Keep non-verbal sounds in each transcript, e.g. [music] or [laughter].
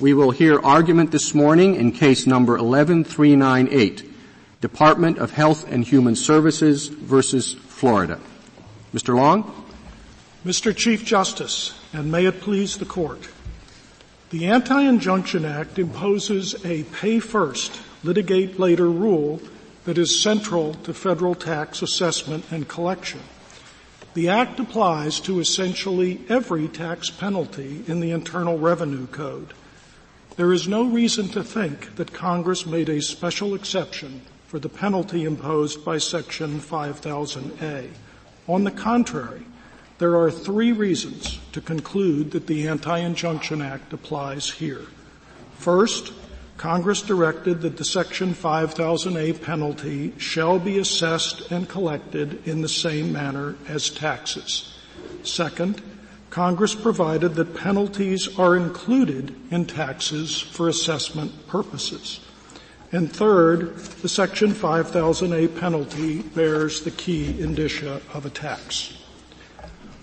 We will hear argument this morning in case number 11398, Department of Health and Human Services versus Florida. Mr. Long? Mr. Chief Justice, and may it please the Court. The Anti-Injunction Act imposes a pay first, litigate later rule that is central to federal tax assessment and collection. The Act applies to essentially every tax penalty in the Internal Revenue Code. There is no reason to think that Congress made a special exception for the penalty imposed by Section 5000A. On the contrary, there are three reasons to conclude that the Anti-Injunction Act applies here. First, Congress directed that the Section 5000A penalty shall be assessed and collected in the same manner as taxes. Second, Congress provided that penalties are included in taxes for assessment purposes. And third, the Section 5000A penalty bears the key indicia of a tax.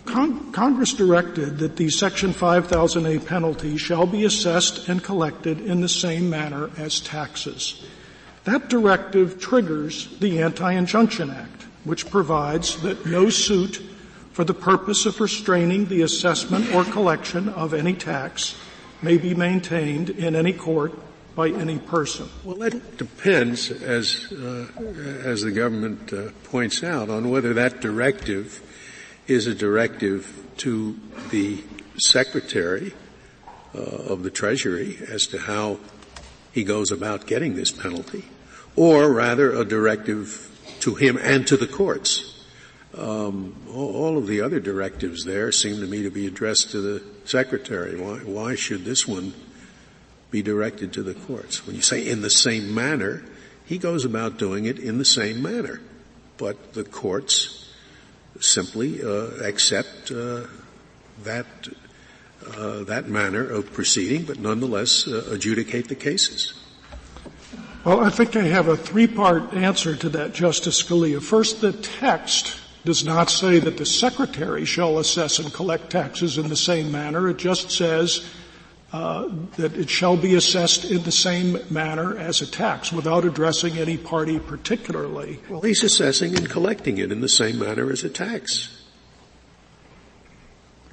Con- Congress directed that the Section 5000A penalty shall be assessed and collected in the same manner as taxes. That directive triggers the Anti-Injunction Act, which provides that no suit for the purpose of restraining the assessment or collection of any tax may be maintained in any court by any person. Well, that depends, as uh, as the government uh, points out, on whether that directive is a directive to the secretary uh, of the Treasury as to how he goes about getting this penalty, or rather a directive to him and to the courts. Um, all, of the other directives there seem to me to be addressed to the secretary. Why, why should this one be directed to the courts? When you say in the same manner, he goes about doing it in the same manner, but the courts simply uh, accept uh, that uh, that manner of proceeding, but nonetheless uh, adjudicate the cases. Well, I think I have a three-part answer to that, Justice Scalia. First, the text does not say that the secretary shall assess and collect taxes in the same manner. It just says uh, that it shall be assessed in the same manner as a tax without addressing any party particularly. Well, he's assessing and collecting it in the same manner as a tax.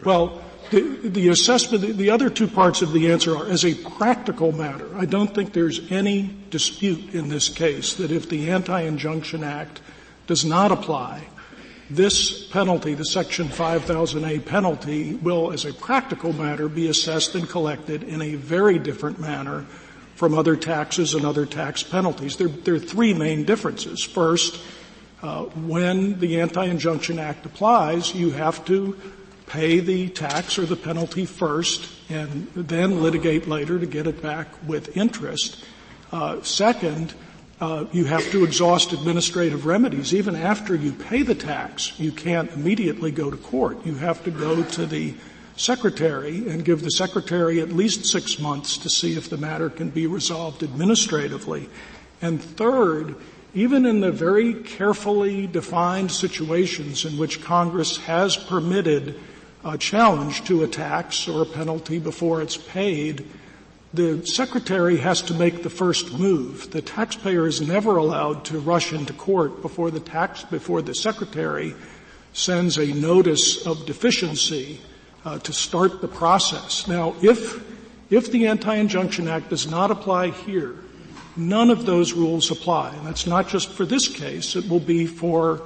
Well, the, the assessment, the, the other two parts of the answer are as a practical matter. I don't think there's any dispute in this case that if the Anti-Injunction Act does not apply, this penalty, the Section 5000A penalty, will, as a practical matter, be assessed and collected in a very different manner from other taxes and other tax penalties. There, there are three main differences. First, uh, when the Anti-Injunction Act applies, you have to pay the tax or the penalty first and then litigate later to get it back with interest. Uh, second, uh, you have to exhaust administrative remedies. Even after you pay the tax, you can't immediately go to court. You have to go to the secretary and give the secretary at least six months to see if the matter can be resolved administratively. And third, even in the very carefully defined situations in which Congress has permitted a challenge to a tax or a penalty before it's paid, the secretary has to make the first move. The taxpayer is never allowed to rush into court before the tax, before the secretary sends a notice of deficiency uh, to start the process. Now, if if the Anti-Injunction Act does not apply here, none of those rules apply, and that's not just for this case. It will be for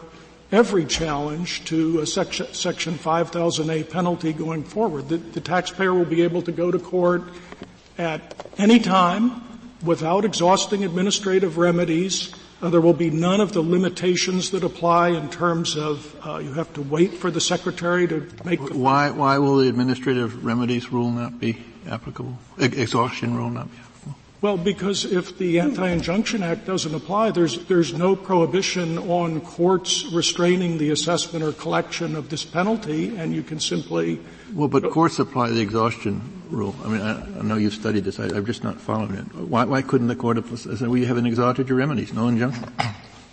every challenge to a section, section 5000A penalty going forward. The, the taxpayer will be able to go to court at any time without exhausting administrative remedies. Uh, there will be none of the limitations that apply in terms of uh, you have to wait for the secretary to make. The why? Why will the administrative remedies rule not be applicable? Exhaustion rule not be applicable? Well, because if the Anti-Injunction Act doesn't apply, there's there's no prohibition on courts restraining the assessment or collection of this penalty, and you can simply. Well, but courts apply the exhaustion rule. I mean, I, I know you've studied this. I, have just not followed it. Why, why couldn't the court have said, "We haven't exhausted your remedies, no injunction"?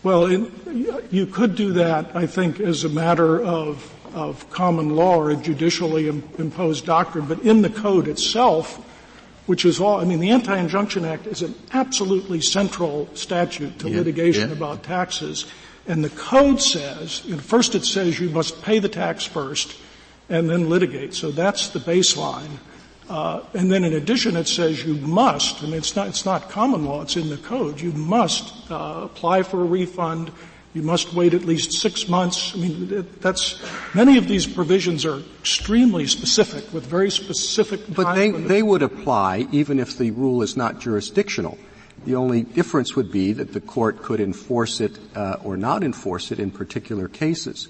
Well, in, you could do that, I think, as a matter of of common law or a judicially imposed doctrine, but in the code itself which is all, I mean, the Anti-Injunction Act is an absolutely central statute to yeah, litigation yeah. about taxes. And the code says, you know, first it says you must pay the tax first and then litigate. So that's the baseline. Uh, and then in addition, it says you must. I mean, it's not it's not common law; it's in the code. You must uh, apply for a refund. You must wait at least six months. I mean, that's many of these provisions are extremely specific with very specific. But they they would apply even if the rule is not jurisdictional. The only difference would be that the court could enforce it uh, or not enforce it in particular cases.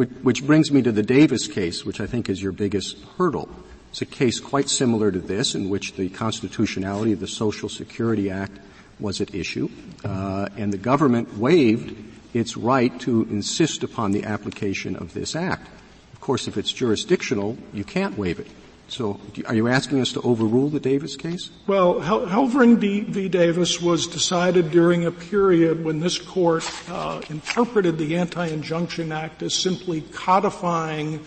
Which, which brings me to the Davis case, which I think is your biggest hurdle. It's a case quite similar to this in which the constitutionality of the Social Security Act was at issue, uh, and the government waived its right to insist upon the application of this act. Of course, if it's jurisdictional, you can't waive it. So, are you asking us to overrule the Davis case? Well, Hel- Helvering v. Davis was decided during a period when this court uh, interpreted the Anti-Injunction Act as simply codifying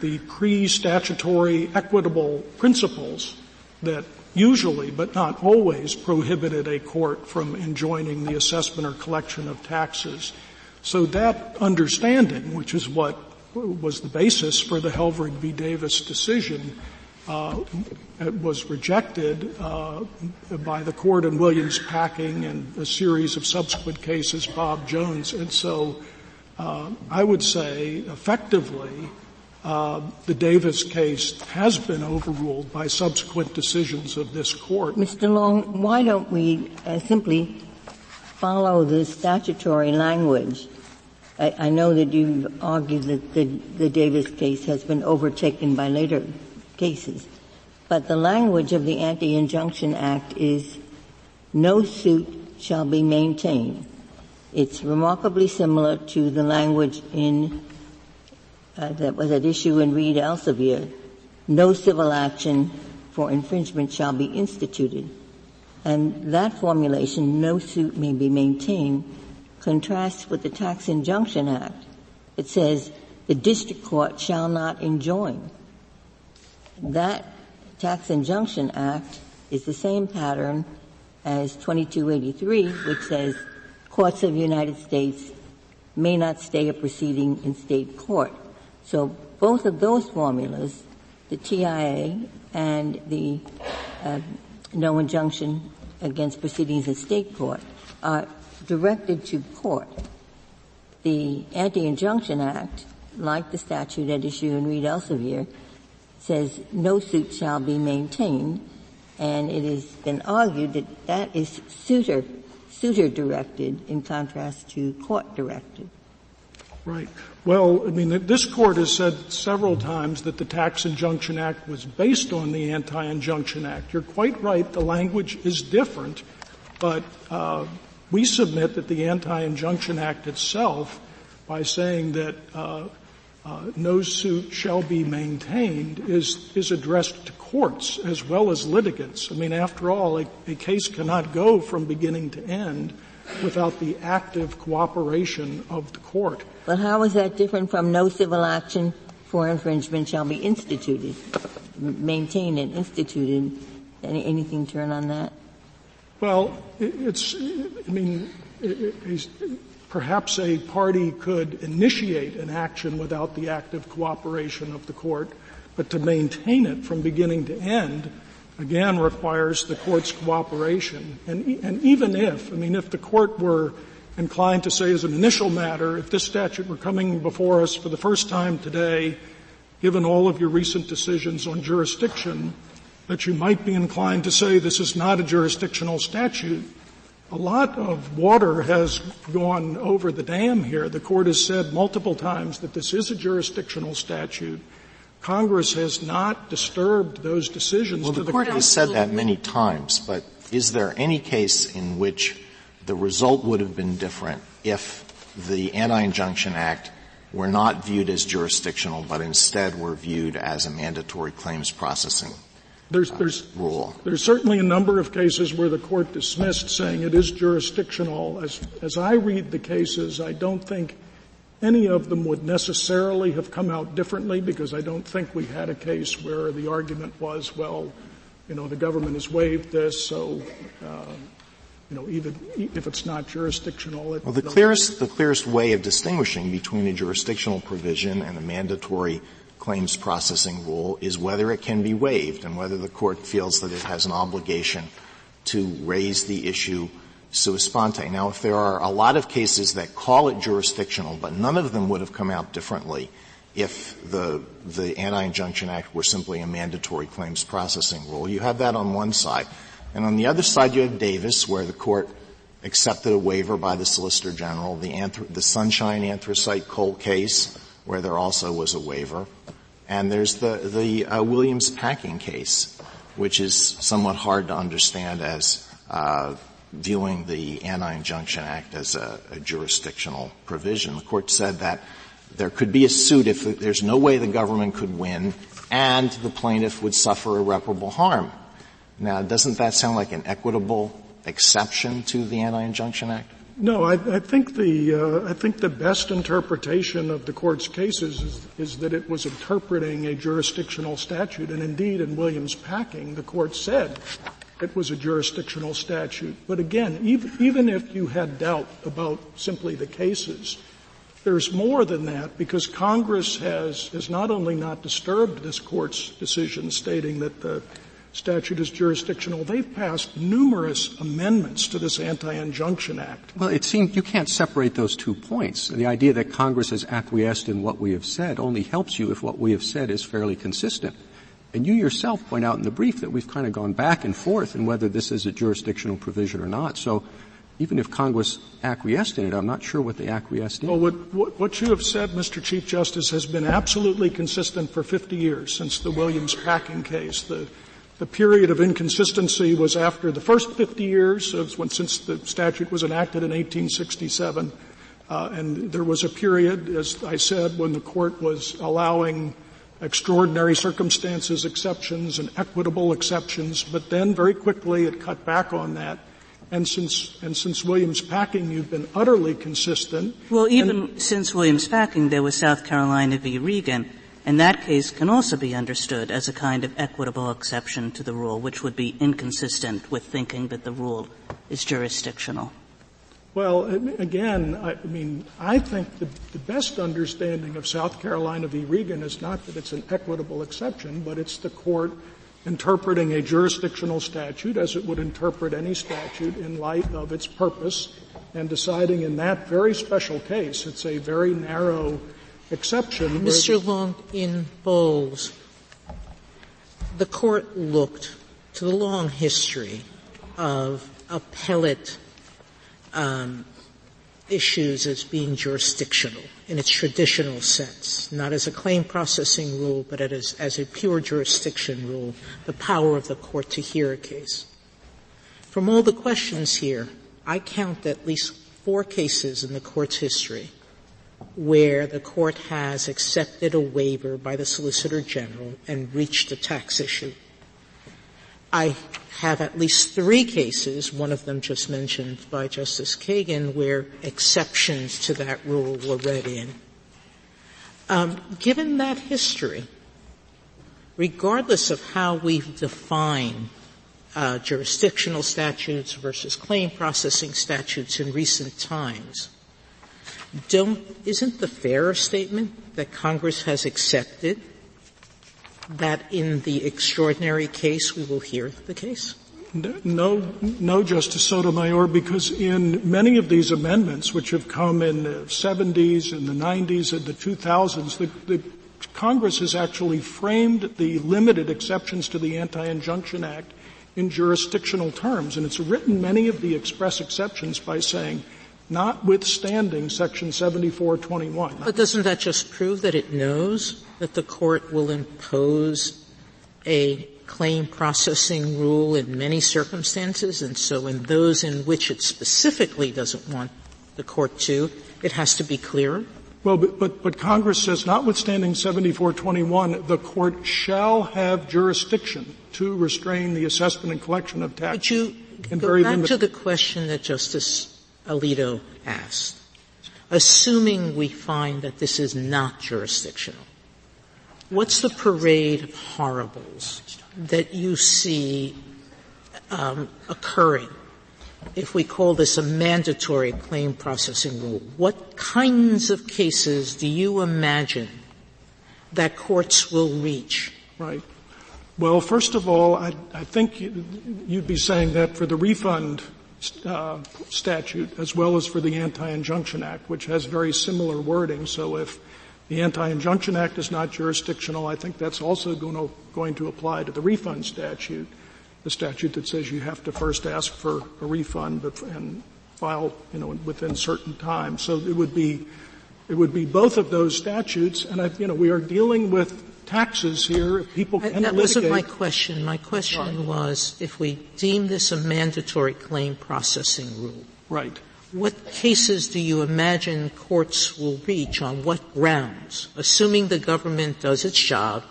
the pre-statutory equitable principles that usually, but not always, prohibited a court from enjoining the assessment or collection of taxes. So that understanding, which is what was the basis for the Helvering v. Davis decision, uh, was rejected uh, by the court in Williams Packing and a series of subsequent cases, Bob Jones, and so uh, I would say effectively uh, the Davis case has been overruled by subsequent decisions of this court. Mr. Long, why don't we uh, simply follow the statutory language? I, I, know that you've argued that the, the Davis case has been overtaken by later cases, but the language of the Anti-Injunction Act is no suit shall be maintained. It's remarkably similar to the language in uh, that was at issue in Reed Elsevier, no civil action for infringement shall be instituted. And that formulation, no suit may be maintained, contrasts with the Tax Injunction Act. It says the district court shall not enjoin. That Tax Injunction Act is the same pattern as 2283, which says courts of the United States may not stay a proceeding in state court. So both of those formulas, the TIA and the uh, no injunction against proceedings in state court, are directed to court. The Anti-Injunction Act, like the statute at issue in Reed Elsevier, says no suit shall be maintained, and it has been argued that that is suitor, suitor directed in contrast to court directed. Right. Well, I mean, this court has said several times that the Tax Injunction Act was based on the Anti-Injunction Act. You're quite right. The language is different, but uh, we submit that the Anti-Injunction Act itself, by saying that uh, uh, no suit shall be maintained, is is addressed to courts as well as litigants. I mean, after all, a, a case cannot go from beginning to end without the active cooperation of the court. But how is that different from no civil action for infringement shall be instituted, maintained and instituted? Any, anything turn on that? Well, it's, I mean, perhaps a party could initiate an action without the active cooperation of the court, but to maintain it from beginning to end, again, requires the court's cooperation. And, and even if, I mean, if the court were inclined to say as an initial matter, if this statute were coming before us for the first time today, given all of your recent decisions on jurisdiction, that you might be inclined to say this is not a jurisdictional statute. A lot of water has gone over the dam here. The court has said multiple times that this is a jurisdictional statute. Congress has not disturbed those decisions. Well, the, the court has said that many times, but is there any case in which the result would have been different if the Anti-Injunction Act were not viewed as jurisdictional, but instead were viewed as a mandatory claims processing there's, there's, rule. There's certainly a number of cases where the court dismissed saying it is jurisdictional. As, as I read the cases, I don't think any of them would necessarily have come out differently because I don't think we had a case where the argument was, well, you know, the government has waived this, so, uh, you know, even if it's not jurisdictional. It, well, the clearest, the clearest way of distinguishing between a jurisdictional provision and a mandatory claims processing rule is whether it can be waived and whether the court feels that it has an obligation to raise the issue sua sponte. Now, if there are a lot of cases that call it jurisdictional, but none of them would have come out differently if the, the Anti-Injunction Act were simply a mandatory claims processing rule. You have that on one side. And on the other side you have Davis, where the court accepted a waiver by the Solicitor General, the, anth- the Sunshine Anthracite coal case, where there also was a waiver. And there's the, the uh, Williams packing case, which is somewhat hard to understand as uh, viewing the Anti-Injunction Act as a, a jurisdictional provision. The court said that there could be a suit if there's no way the government could win and the plaintiff would suffer irreparable harm. Now, doesn't that sound like an equitable exception to the Anti-Injunction Act? No, I, I think the uh, I think the best interpretation of the court's cases is, is, that it was interpreting a jurisdictional statute, and indeed, in Williams Packing, the court said it was a jurisdictional statute. But again, even, even if you had doubt about simply the cases, there's more than that because Congress has, has not only not disturbed this court's decision stating that the statute is jurisdictional, they've passed numerous amendments to this Anti-Injunction Act. Well, it seems you can't separate those two points. The idea that Congress has acquiesced in what we have said only helps you if what we have said is fairly consistent. And you yourself point out in the brief that we've kind of gone back and forth in whether this is a jurisdictional provision or not. So even if Congress acquiesced in it, I'm not sure what they acquiesced in. Well, what, what, you have said, Mr. Chief Justice, has been absolutely consistent for 50 years since the Williams packing case. The, the period of inconsistency was after the first 50 years of when, since the statute was enacted in 1867. Uh, and there was a period, as I said, when the court was allowing extraordinary circumstances exceptions and equitable exceptions, but then very quickly it cut back on that and since, and since Williams Packing, you've been utterly consistent. Well, even since Williams Packing, there was South Carolina v. Regan, and that case can also be understood as a kind of equitable exception to the rule, which would be inconsistent with thinking that the rule is jurisdictional. Well, again, I mean, I think the, the, best understanding of South Carolina v. Regan is not that it's an equitable exception, but it's the court interpreting a jurisdictional statute as it would interpret any statute in light of its purpose and deciding in that very special case, it's a very narrow exception. Mr. Long, in Bowles, the court looked to the long history of appellate um, issues as being jurisdictional in its traditional sense, not as a claim processing rule, but as, as a pure jurisdiction rule, the power of the court to hear a case. From all the questions here, I count at least four cases in the court's history where the court has accepted a waiver by the Solicitor General and reached a tax issue. I have at least three cases, one of them just mentioned by Justice Kagan, where exceptions to that rule were read in. Um, given that history, regardless of how we define uh, jurisdictional statutes versus claim processing statutes in recent times, don't, isn't the fairer statement that Congress has accepted that in the extraordinary case we will hear the case? No, no, Justice Sotomayor, because in many of these amendments, which have come in the 70s and the 90s and the 2000s, the, the Congress has actually framed the limited exceptions to the Anti-Injunction Act in jurisdictional terms, and it's written many of the express exceptions by saying, notwithstanding Section 7421. But doesn't that just prove that it knows that the court will impose a claim processing rule in many circumstances, and so in those in which it specifically doesn't want the court to, it has to be clearer? Well, but, but, but Congress says, notwithstanding 7421, the court shall have jurisdiction to restrain the assessment and collection of tax. Would you go back to the question that Justice Alito asked? Assuming we find that this is not jurisdictional, what's the parade of horribles that you see um, occurring if we call this a mandatory claim processing rule? What kinds of cases do you imagine that courts will reach? Right. Well, first of all, I, I think you'd be saying that for the refund uh, statute as well as for the Anti-Injunction Act, which has very similar wording. So if the Anti-Injunction Act is not jurisdictional, I think that's also going to, going to apply to the refund statute, the statute that says you have to first ask for a refund and file, you know, within certain time. So it would be, it would be both of those statutes, and I, you know, we are dealing with taxes here. People can That litigate. wasn't my question. My question was, if we deem this a mandatory claim processing rule. Right. What cases do you imagine courts will reach on what grounds? Assuming the government does its job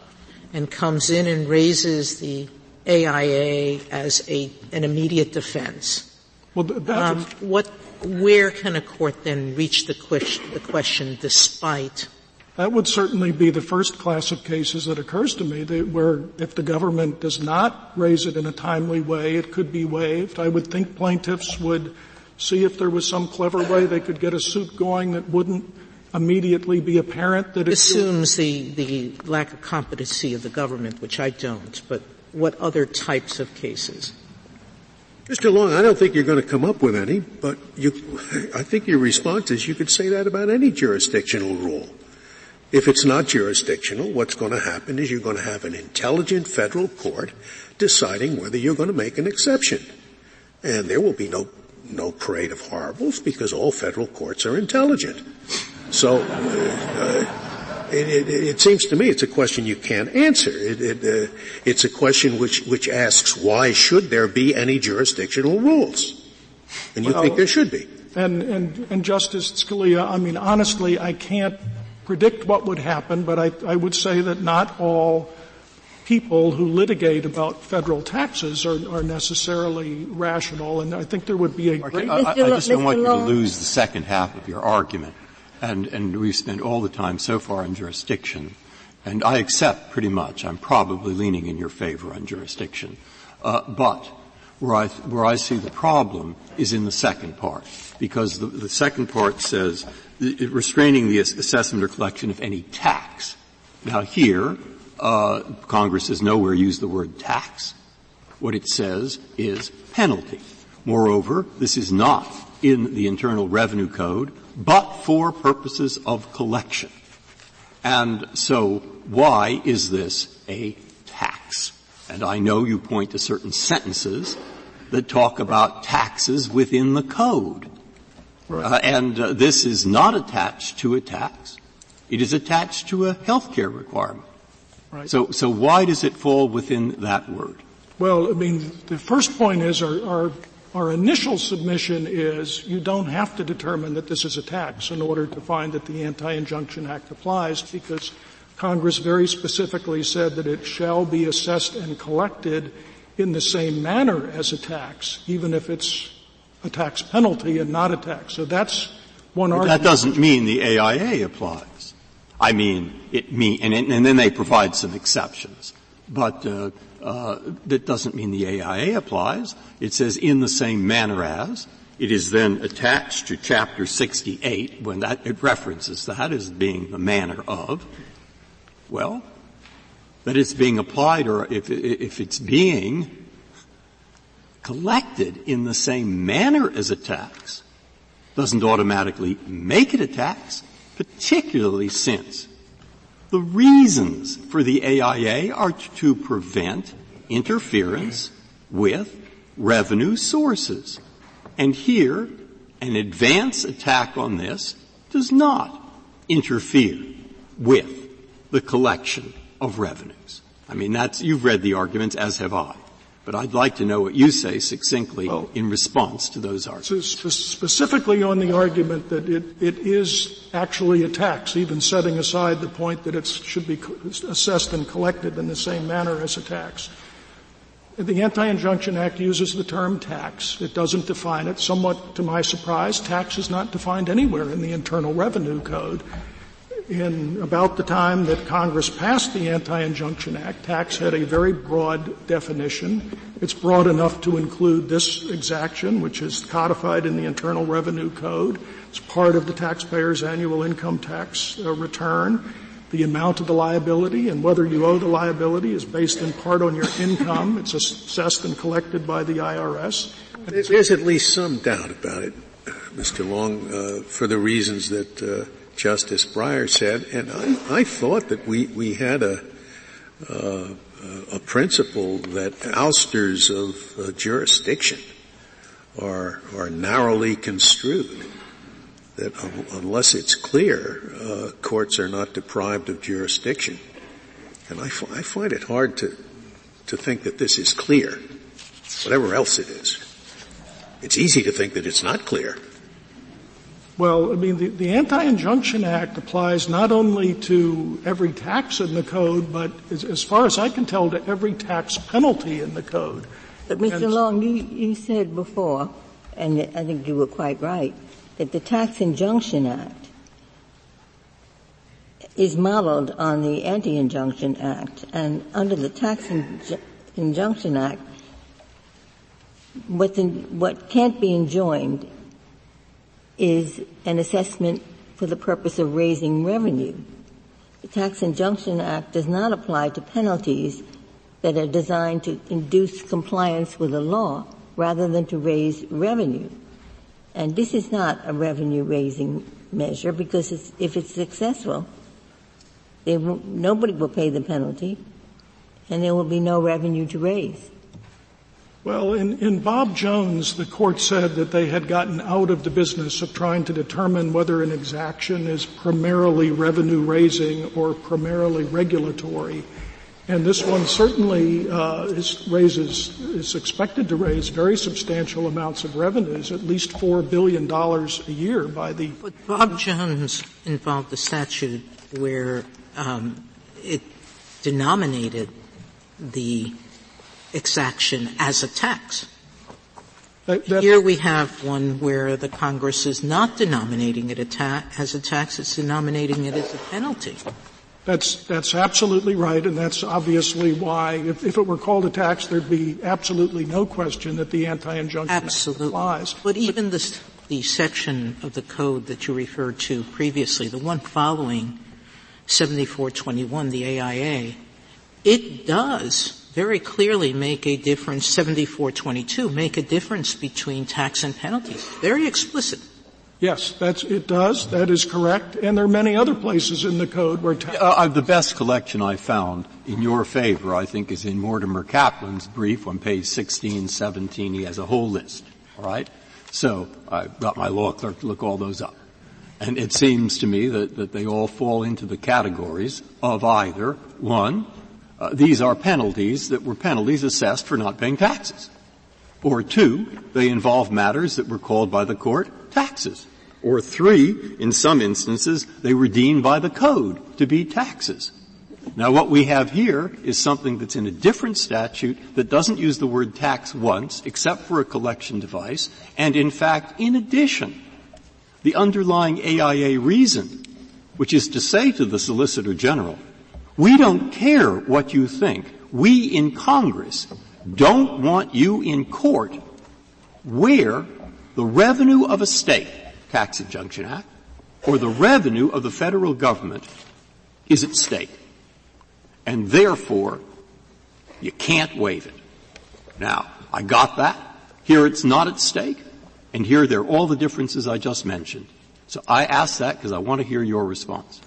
and comes in and raises the AIA as a, an immediate defense. Well, um, what, where can a court then reach the question, the question despite that would certainly be the first class of cases that occurs to me that where if the government does not raise it in a timely way, it could be waived. I would think plaintiffs would see if there was some clever way they could get a suit going that wouldn't immediately be apparent that it assumes the, the lack of competency of the government, which I don't, but what other types of cases? Mr. Long, I don't think you're going to come up with any, but you, I think your response is you could say that about any jurisdictional rule. If it's not jurisdictional, what's going to happen is you're going to have an intelligent federal court deciding whether you're going to make an exception. And there will be no, no parade of horribles because all federal courts are intelligent. So, uh, it, it, it, seems to me it's a question you can't answer. It, uh, it's a question which, which asks why should there be any jurisdictional rules? And you well, think there should be. And, and, and Justice Scalia, I mean, honestly, I can't predict what would happen, but I, I would say that not all people who litigate about federal taxes are, are, necessarily rational, and I think there would be a great. I, I, just don't want you to lose the second half of your argument, and and we've spent all the time so far on jurisdiction, and I accept pretty much. I'm probably leaning in your favor on jurisdiction, uh, but where I where I see the problem is in the second part, because the, the second part says restraining the assessment or collection of any tax. Now here, uh, Congress has nowhere used the word tax. What it says is penalty. Moreover, this is not in the Internal Revenue Code, but for purposes of collection. And so, why is this a tax? And I know you point to certain sentences that talk about taxes within the code. Right. Uh, and uh, this is not attached to a tax. It is attached to a health care requirement. Right. So, so why does it fall within that word? Well, I mean, the first point is our, our, our initial submission is you don't have to determine that this is a tax in order to find that the Anti-Injunction Act applies because Congress very specifically said that it shall be assessed and collected in the same manner as a tax, even if it's a tax penalty and not a tax. So that's one but argument. That doesn't mean the AIA applies. I mean, it mean, and, and then they provide some exceptions. But uh, uh, that doesn't mean the AIA applies. It says in the same manner as. It is then attached to Chapter 68 when that it references that as being the manner of. Well, that it's being applied, or if if it's being collected in the same manner as a tax doesn't automatically make it a tax, particularly since the reasons for the AIA are to prevent interference with revenue sources. And here, an advance attack on this does not interfere with the collection of revenues. I mean, that's, you've read the arguments, as have I. But I'd like to know what you say succinctly well, in response to those arguments. Specifically on the argument that it, it is actually a tax, even setting aside the point that it should be assessed and collected in the same manner as a tax. The Anti-Injunction Act uses the term tax. It doesn't define it. Somewhat to my surprise, tax is not defined anywhere in the Internal Revenue Code. In about the time that Congress passed the Anti-Injunction Act, tax had a very broad definition. It's broad enough to include this exaction, which is codified in the Internal Revenue Code. It's part of the taxpayer's annual income tax uh, return. The amount of the liability and whether you owe the liability is based in part on your income. It's assessed and collected by the IRS. There's at least some doubt about it, Mr. Long, uh, for the reasons that uh, Justice Breyer said, and I, I thought that we, we had a, uh, a principle that ousters of uh, jurisdiction are, are narrowly construed. That unless it's clear, uh, courts are not deprived of jurisdiction. And I, f- I find it hard to, to think that this is clear, whatever else it is. It's easy to think that it's not clear. Well, I mean, the, the, Anti-Injunction Act applies not only to every tax in the code, but as, as far as I can tell, to every tax penalty in the code. But Mr. And Long, you, you said before, and I think you were quite right, that the Tax Injunction Act is modeled on the Anti-Injunction Act, and under the Tax Inj- Injunction Act, in, what can't be enjoined is an assessment for the purpose of raising revenue. The Tax Injunction Act does not apply to penalties that are designed to induce compliance with the law rather than to raise revenue. And this is not a revenue raising measure because it's, if it's successful, nobody will pay the penalty and there will be no revenue to raise. Well, in, in Bob Jones, the court said that they had gotten out of the business of trying to determine whether an exaction is primarily revenue raising or primarily regulatory. And this one certainly uh, is, raises is expected to raise very substantial amounts of revenues, at least four billion dollars a year by the. But Bob Jones involved a statute where um, it denominated the exaction as a tax. That, Here we have one where the Congress is not denominating it a ta- as a tax, it's denominating it as a penalty. That's, that's absolutely right, and that's obviously why, if, if, it were called a tax, there'd be absolutely no question that the anti-injunction absolutely. applies. But even the, the section of the code that you referred to previously, the one following 7421, the AIA, it does very clearly make a difference, 7422, make a difference between tax and penalties. Very explicit. Yes, that's, it does. That is correct. And there are many other places in the code where tax. Uh, uh, the best collection I found in your favor, I think, is in Mortimer Caplin's brief on page 16, 17. He has a whole list. All right? So I got my law clerk to look all those up. And it seems to me that, that they all fall into the categories of either, one, uh, these are penalties that were penalties assessed for not paying taxes. Or two, they involve matters that were called by the court taxes. Or three, in some instances, they were deemed by the code to be taxes. Now what we have here is something that's in a different statute that doesn't use the word tax once, except for a collection device, and in fact, in addition, the underlying AIA reason, which is to say to the Solicitor General, we don't care what you think. We in Congress don't want you in court where the revenue of a state, Tax Injunction Act, or the revenue of the federal government is at stake. And therefore, you can't waive it. Now, I got that. Here it's not at stake. And here there are all the differences I just mentioned. So I ask that because I want to hear your response.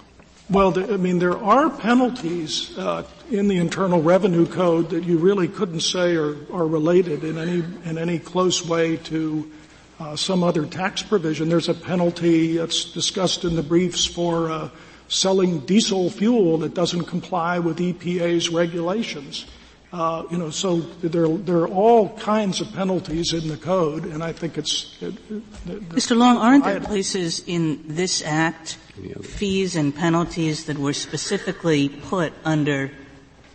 Well, I mean, there are penalties uh, in the Internal Revenue Code that you really couldn't say are, are related in any in any close way to uh, some other tax provision. There's a penalty that's discussed in the briefs for uh, selling diesel fuel that doesn't comply with EPA's regulations. Uh, you know, so there, there are all kinds of penalties in the code, and I think it's. It, it, Mr. Long, aren't there places in this act fees and penalties that were specifically put under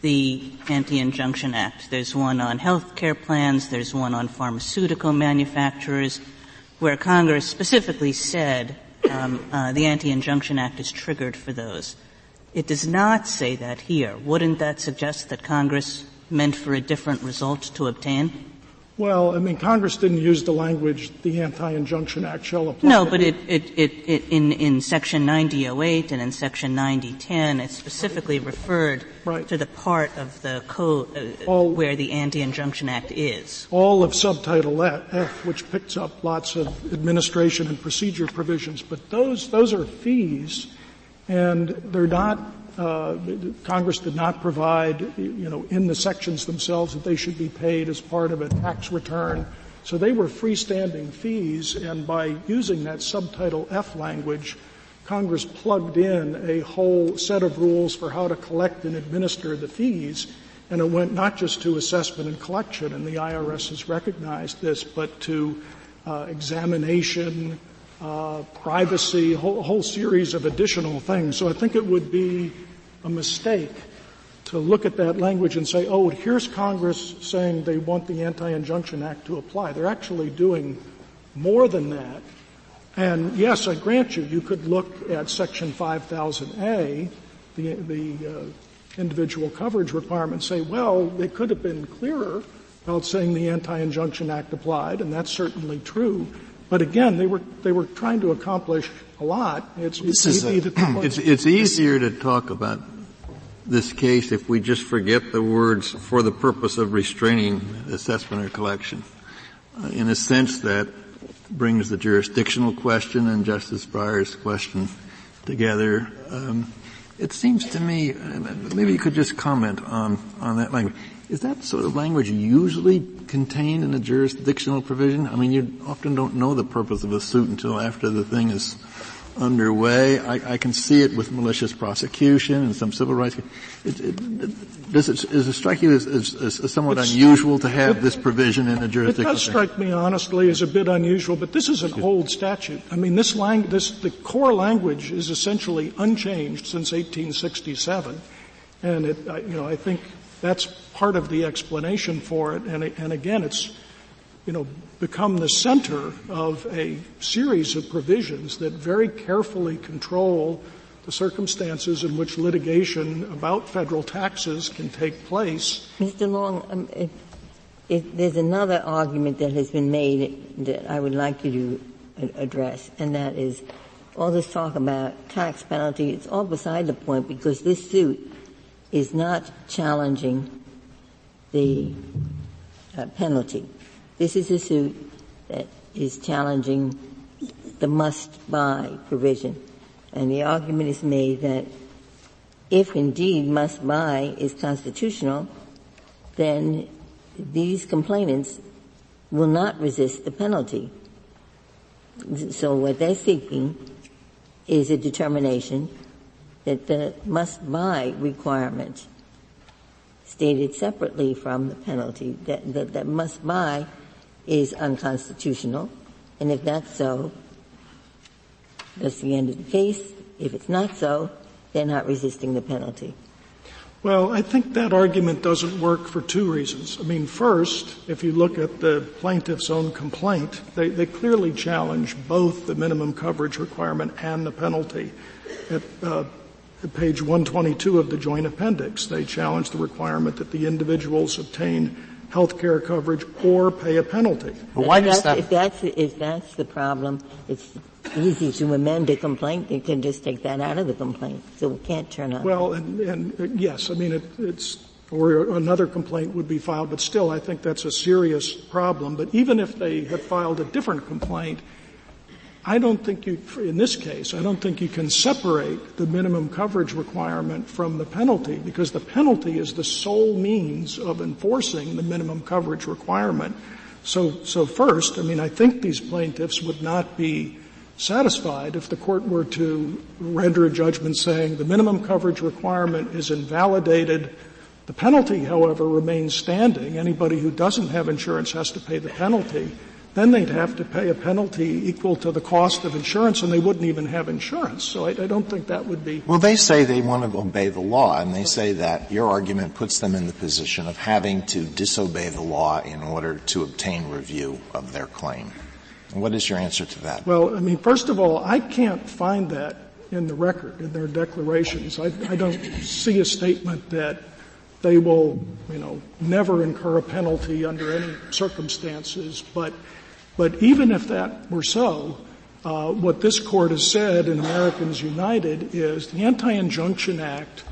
the Anti-Injunction Act? There's one on health care plans. There's one on pharmaceutical manufacturers, where Congress specifically said um, uh, the Anti-Injunction Act is triggered for those. It does not say that here. Wouldn't that suggest that Congress meant for a different result to obtain? Well, I mean, Congress didn't use the language, the Anti-Injunction Act shall apply. No, but it, it, it, it, in, in Section 9008 and in Section 9010, it specifically referred right. to the part of the code uh, all, where the Anti-Injunction Act is. All of Subtitle F, which picks up lots of administration and procedure provisions, but those, those are fees, and they're not uh, Congress did not provide, you know, in the sections themselves that they should be paid as part of a tax return. So they were freestanding fees, and by using that subtitle F language, Congress plugged in a whole set of rules for how to collect and administer the fees, and it went not just to assessment and collection, and the IRS has recognized this, but to uh, examination, uh, privacy, a whole, whole series of additional things. So I think it would be a mistake to look at that language and say, oh, here's Congress saying they want the Anti-Injunction Act to apply. They're actually doing more than that. And yes, I grant you, you could look at Section 5000A, the, the uh, individual coverage requirement, say, well, they could have been clearer about saying the Anti-Injunction Act applied, and that's certainly true. But again, they were they were trying to accomplish a lot. It's, it's, a, [clears throat] it's, it's easier to talk about this case if we just forget the words for the purpose of restraining assessment or collection. Uh, in a sense that brings the jurisdictional question and Justice Breyer's question together. Um, it seems to me, uh, maybe you could just comment on, on that language. Is that sort of language usually contained in a jurisdictional provision? I mean, you often don't know the purpose of a suit until after the thing is underway. I, I can see it with malicious prosecution and some civil rights. It, it, does it, does it strike you as, as, as somewhat it's, unusual to have it, this provision in a jurisdiction? It does strike me, honestly, as a bit unusual, but this is an old statute. I mean, this, lang- this the core language is essentially unchanged since 1867, and it, I, you know, I think that's part of the explanation for it. And, and again, it's you know, become the center of a series of provisions that very carefully control the circumstances in which litigation about federal taxes can take place. Mr. Long, um, if, if there's another argument that has been made that I would like you to address, and that is all this talk about tax penalty, it's all beside the point because this suit is not challenging the uh, penalty. This is a suit that is challenging the must-buy provision. And the argument is made that if indeed must-buy is constitutional, then these complainants will not resist the penalty. So what they're seeking is a determination that the must-buy requirement stated separately from the penalty, that, that, that must-buy is unconstitutional. And if that's so, that's the end of the case. If it's not so, they're not resisting the penalty. Well, I think that argument doesn't work for two reasons. I mean, first, if you look at the plaintiff's own complaint, they, they clearly challenge both the minimum coverage requirement and the penalty. At, uh, at page 122 of the joint appendix, they challenge the requirement that the individuals obtain health care coverage or pay a penalty. But why does that? If that's, if that's the problem, it's easy to amend a complaint. You can just take that out of the complaint. So it can't turn up. Well, and, and yes, I mean, it, it's, or another complaint would be filed, but still I think that's a serious problem. But even if they had filed a different complaint, I don't think you, in this case, I don't think you can separate the minimum coverage requirement from the penalty because the penalty is the sole means of enforcing the minimum coverage requirement. So, so first, I mean, I think these plaintiffs would not be satisfied if the court were to render a judgment saying the minimum coverage requirement is invalidated. The penalty, however, remains standing. Anybody who doesn't have insurance has to pay the penalty then they'd have to pay a penalty equal to the cost of insurance and they wouldn't even have insurance. So I, I, don't think that would be. Well, they say they want to obey the law and they say that your argument puts them in the position of having to disobey the law in order to obtain review of their claim. What is your answer to that? Well, I mean, first of all, I can't find that in the record, in their declarations. I, I don't see a statement that they will, you know, never incur a penalty under any circumstances. But, but even if that were so, uh, what this court has said in Americans United is the Anti-Injunction Act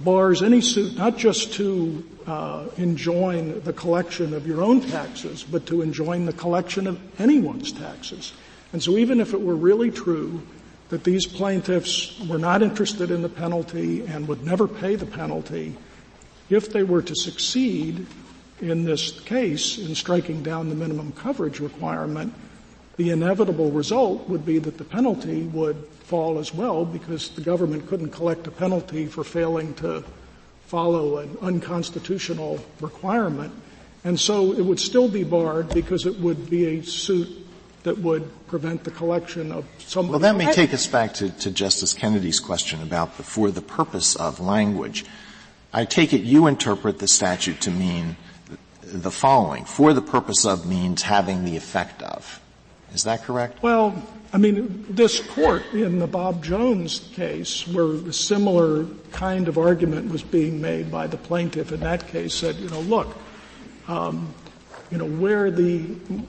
bars any suit not just to uh, enjoin the collection of your own taxes, but to enjoin the collection of anyone's taxes. And so even if it were really true that these plaintiffs were not interested in the penalty and would never pay the penalty, if they were to succeed in this case in striking down the minimum coverage requirement, the inevitable result would be that the penalty would fall as well because the government couldn't collect a penalty for failing to follow an unconstitutional requirement. And so it would still be barred because it would be a suit that would prevent the collection of some. Well, that may take us back to, to Justice Kennedy's question about the for the purpose of language. I take it you interpret the statute to mean the following. For the purpose of means having the effect of. Is that correct? Well, I mean, this court in the Bob Jones case, where a similar kind of argument was being made by the plaintiff in that case, said, you know, look, um, you know, where the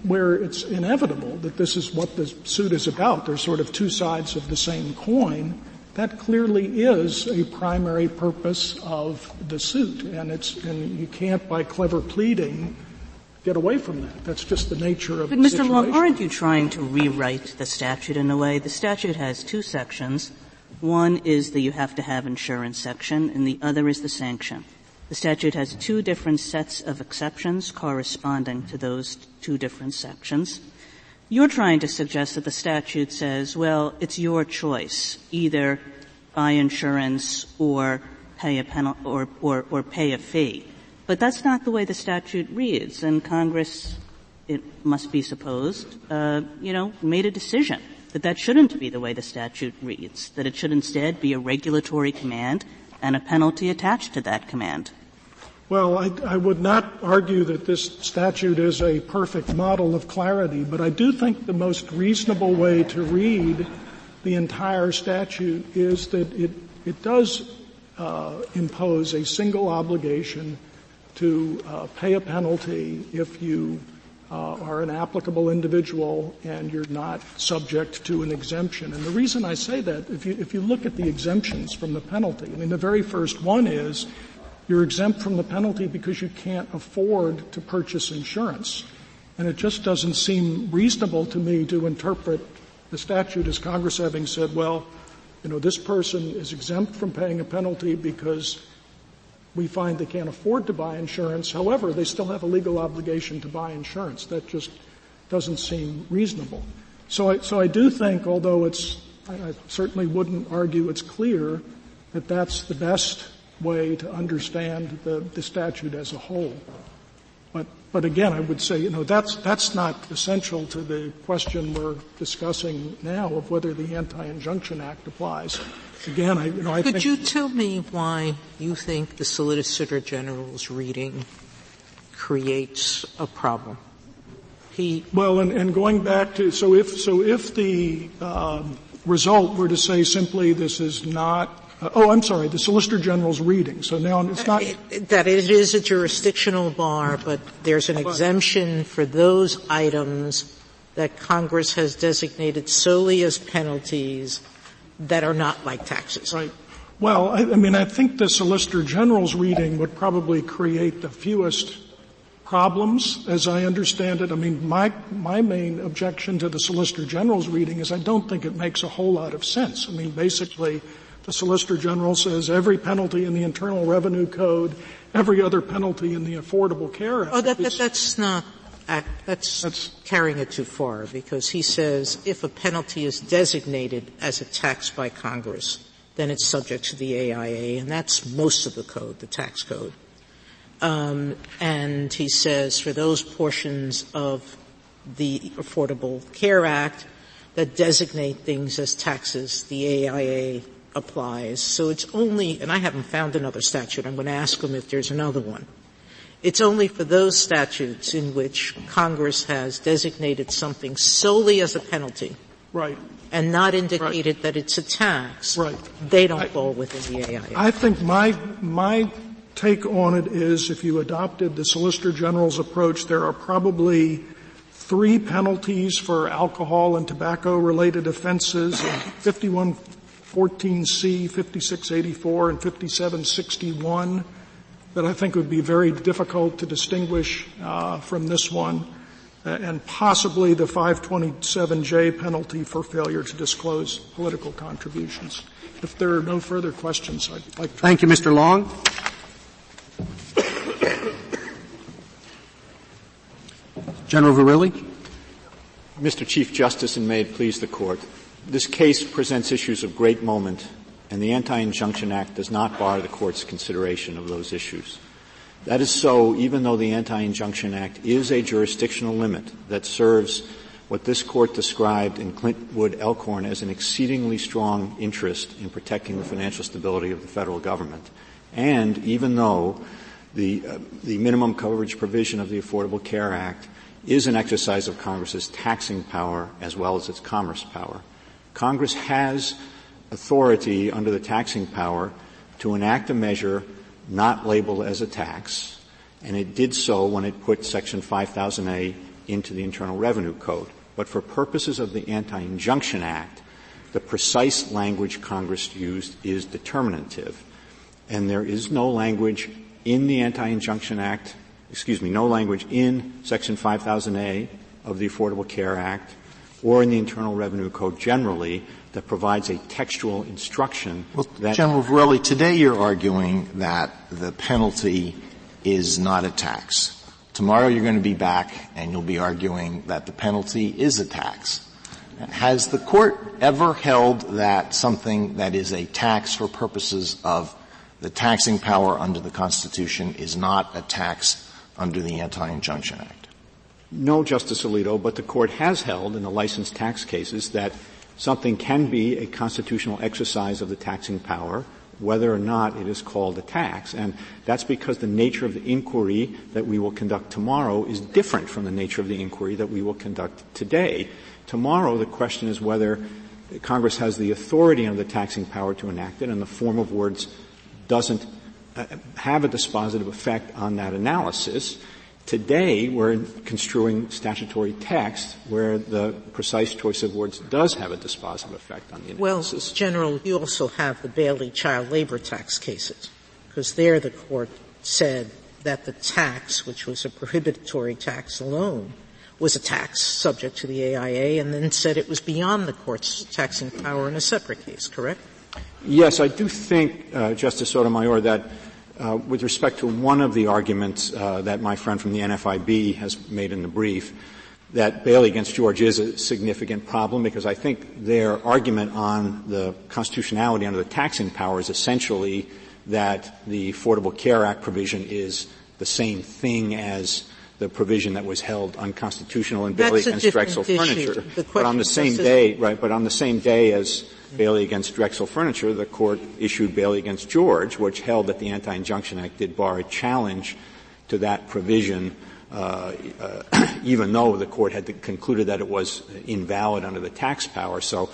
where it's inevitable that this is what the suit is about. There's sort of two sides of the same coin that clearly is a primary purpose of the suit, and it's and you can't, by clever pleading, get away from that. That's just the nature of but the Mr. situation. Long, aren't you trying to rewrite the statute in a way? The statute has two sections. One is the you have to have insurance section, and the other is the sanction. The statute has two different sets of exceptions corresponding to those two different sections. You're trying to suggest that the statute says, well, it's your choice. Either buy insurance or pay a or, or, or pay a fee. But that's not the way the statute reads, and Congress, it must be supposed, uh, you know, made a decision that that shouldn't be the way the statute reads. That it should instead be a regulatory command and a penalty attached to that command. Well, I, I, would not argue that this statute is a perfect model of clarity, but I do think the most reasonable way to read the entire statute is that it, it does uh, impose a single obligation to uh, pay a penalty if you uh, are an applicable individual and you're not subject to an exemption. And the reason I say that, if you, if you look at the exemptions from the penalty, I mean, the very first one is you're exempt from the penalty because you can't afford to purchase insurance. And it just doesn't seem reasonable to me to interpret the statute as Congress having said, well, you know, this person is exempt from paying a penalty because we find they can't afford to buy insurance. However, they still have a legal obligation to buy insurance. That just doesn't seem reasonable. So I, so I do think, although it's, I, I certainly wouldn't argue it's clear that that's the best way to understand the, the statute as a whole. But, but again, I would say, you know, that's, that's not essential to the question we're discussing now of whether the Anti-Injunction Act applies. Again, I, you know, I Could think. you tell me why you think the Solicitor General's reading creates a problem? He well, and, and going back to so if so if the um, result were to say simply this is not uh, oh, I'm sorry, the Solicitor General's reading. So now it's not. It, that it is a jurisdictional bar, but there's an exemption for those items that Congress has designated solely as penalties that are not like taxes. Right. Well, I, I mean, I think the Solicitor General's reading would probably create the fewest problems, as I understand it. I mean, my, my main objection to the Solicitor General's reading is I don't think it makes a whole lot of sense. I mean, basically, the Solicitor General says every penalty in the Internal Revenue Code, every other penalty in the Affordable Care Act. Oh, that, that, that's not, that's, that's carrying it too far because he says if a penalty is designated as a tax by Congress, then it's subject to the AIA, and that's most of the code, the tax code. Um, and he says for those portions of the Affordable Care Act that designate things as taxes, the AIA applies. So it's only, and I haven't found another statute. I'm going to ask them if there's another one. It's only for those statutes in which Congress has designated something solely as a penalty. Right. And not indicated right. that it's a tax. Right. They don't I, fall within the AIA. I think my, my take on it is if you adopted the Solicitor General's approach, there are probably three penalties for alcohol and tobacco related offenses 5114C, 5684, and 5761 that I think would be very difficult to distinguish uh, from this one, uh, and possibly the 527J penalty for failure to disclose political contributions. If there are no further questions, I'd like to. Thank you, Mr. Long. General Verrilli. Mr. Chief Justice, and may it please the Court, this case presents issues of great moment, and the Anti-Injunction Act does not bar the Court's consideration of those issues. That is so even though the Anti-Injunction Act is a jurisdictional limit that serves what this Court described in Clintwood Elkhorn as an exceedingly strong interest in protecting the financial stability of the federal government. And even though the, uh, the minimum coverage provision of the Affordable Care Act is an exercise of Congress's taxing power as well as its commerce power. Congress has authority under the taxing power to enact a measure not labeled as a tax, and it did so when it put Section 5000A into the Internal Revenue Code. But for purposes of the Anti-Injunction Act, the precise language Congress used is determinative. And there is no language in the Anti-Injunction Act excuse me, no language in Section 5000A of the Affordable Care Act or in the Internal Revenue Code generally that provides a textual instruction well, General Verrilli, today you're arguing that the penalty is not a tax. Tomorrow you're going to be back and you'll be arguing that the penalty is a tax. Has the court ever held that something that is a tax for purposes of the taxing power under the Constitution is not a tax under the Anti-Injunction Act? No, Justice Alito, but the court has held in the licensed tax cases that something can be a constitutional exercise of the taxing power whether or not it is called a tax. And that's because the nature of the inquiry that we will conduct tomorrow is different from the nature of the inquiry that we will conduct today. Tomorrow the question is whether Congress has the authority under the taxing power to enact it and the form of words doesn't uh, have a dispositive effect on that analysis. Today, we're construing statutory text where the precise choice of words does have a dispositive effect on the analysis. Well, General, you also have the Bailey child labor tax cases, because there the court said that the tax, which was a prohibitory tax alone, was a tax subject to the AIA, and then said it was beyond the court's taxing power in a separate case, correct? Yes, I do think, uh, Justice Sotomayor, that uh, with respect to one of the arguments uh, that my friend from the NFIB has made in the brief, that Bailey against George is a significant problem because I think their argument on the constitutionality under the taxing power is essentially that the Affordable Care Act provision is the same thing as the provision that was held unconstitutional in Bailey against Drexel issue. Furniture. but on the same day, right, but on the same day as Bailey against Drexel Furniture, the court issued Bailey against George, which held that the Anti-Injunction Act did bar a challenge to that provision, uh, uh, even though the court had concluded that it was invalid under the tax power. So,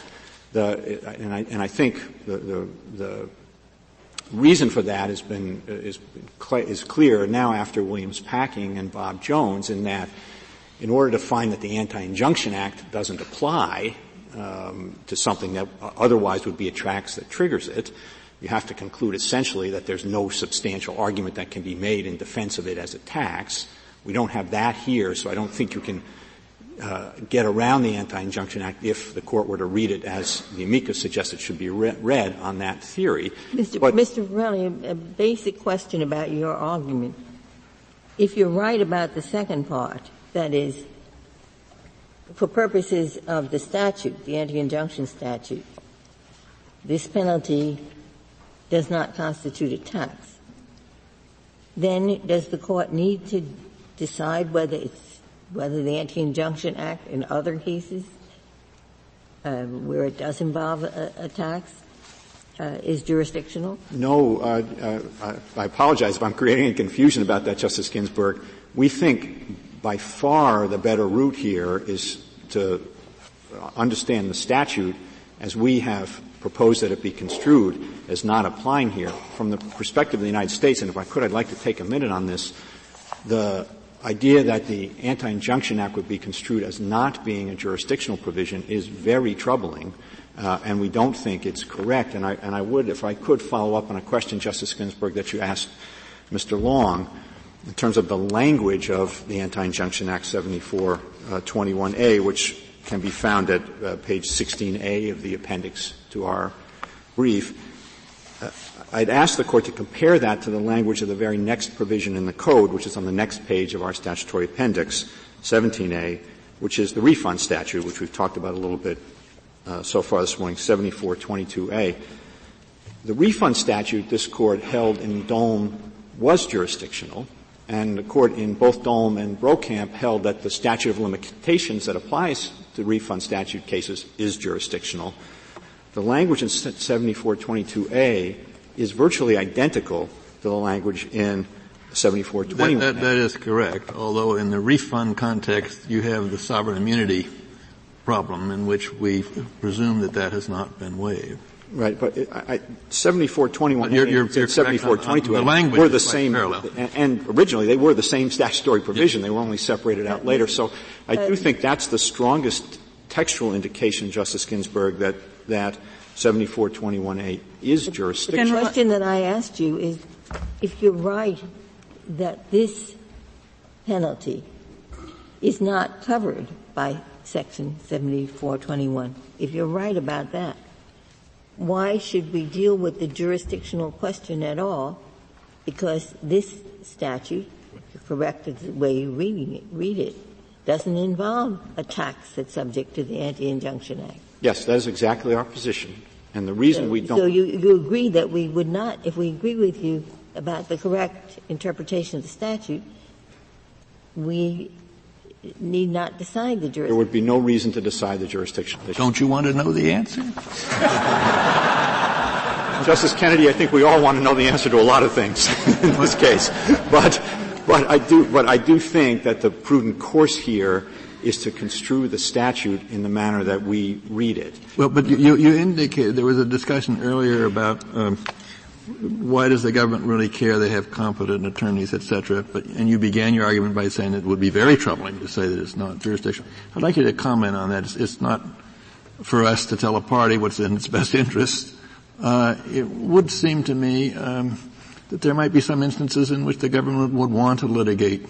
the and I, and I think the, the, the reason for that has been is, is clear now after Williams Packing and Bob Jones, in that in order to find that the Anti-Injunction Act doesn't apply, um, to something that otherwise would be a tax that triggers it, you have to conclude essentially that there's no substantial argument that can be made in defense of it as a tax. We don't have that here, so I don't think you can uh, get around the Anti-Injunction Act if the court were to read it as the amicus suggested should be re- read on that theory. Mr. But, Mr. Verrilli, a basic question about your argument. If you're right about the second part, that is, for purposes of the statute, the anti-injunction statute, this penalty does not constitute a tax. Then does the court need to decide whether it's, whether the Anti-Injunction Act in other cases, um, where it does involve a, a tax, uh, is jurisdictional? No, uh, uh, I apologize if I'm creating confusion about that, Justice Ginsburg. We think by far the better route here is to understand the statute as we have proposed that it be construed as not applying here. From the perspective of the United States, and if I could, I'd like to take a minute on this. The idea that the Anti-Injunction Act would be construed as not being a jurisdictional provision is very troubling, uh, and we don't think it's correct. And I, and I would, if I could, follow up on a question, Justice Ginsburg, that you asked Mr. Long in terms of the language of the Anti-Injunction Act 7421A, uh, which can be found at uh, page 16A of the appendix to our brief. Uh, I'd ask the court to compare that to the language of the very next provision in the code, which is on the next page of our statutory appendix, 17A, which is the refund statute, which we've talked about a little bit uh, so far this morning, 7422A. The refund statute this court held in Dalm was jurisdictional, and the court in both Dalm and Brockamp held that the statute of limitations that applies to refund statute cases is jurisdictional. The language in 7422A is virtually identical to the language in 7421. That, that, that is correct, although in the refund context you have the sovereign immunity problem in which we presume that that has not been waived. Right, but I, I, 7421 you're, you're, you're 7422 the language were the same, and, and, originally they were the same statutory provision. They were only separated out later. So I uh, do think that's the strongest textual indication, Justice Ginsburg, that that 7421A is jurisdictional. The question that I asked you is, if you're right that this penalty is not covered by Section 7421, if you're right about that, why should we deal with the jurisdictional question at all? Because this statute, correct the way you reading it, read it, doesn't involve a tax that's subject to the Anti-Injunction Act. Yes, that is exactly our position. And the reason so, we don't. So you, you agree that we would not, if we agree with you about the correct interpretation of the statute, we need not decide the jurisdiction. There would be no reason to decide the jurisdiction. Don't you want to know the answer? [laughs] Justice Kennedy, I think we all want to know the answer to a lot of things [laughs] in this case. But, but I do, but I do think that the prudent course here is to construe the statute in the manner that we read it. Well, but you, you indicated there was a discussion earlier about um, why does the government really care? They have competent attorneys, etc. But and you began your argument by saying it would be very troubling to say that it's not jurisdictional. I'd like you to comment on that. It's, it's not for us to tell a party what's in its best interest. Uh, it would seem to me um, that there might be some instances in which the government would want to litigate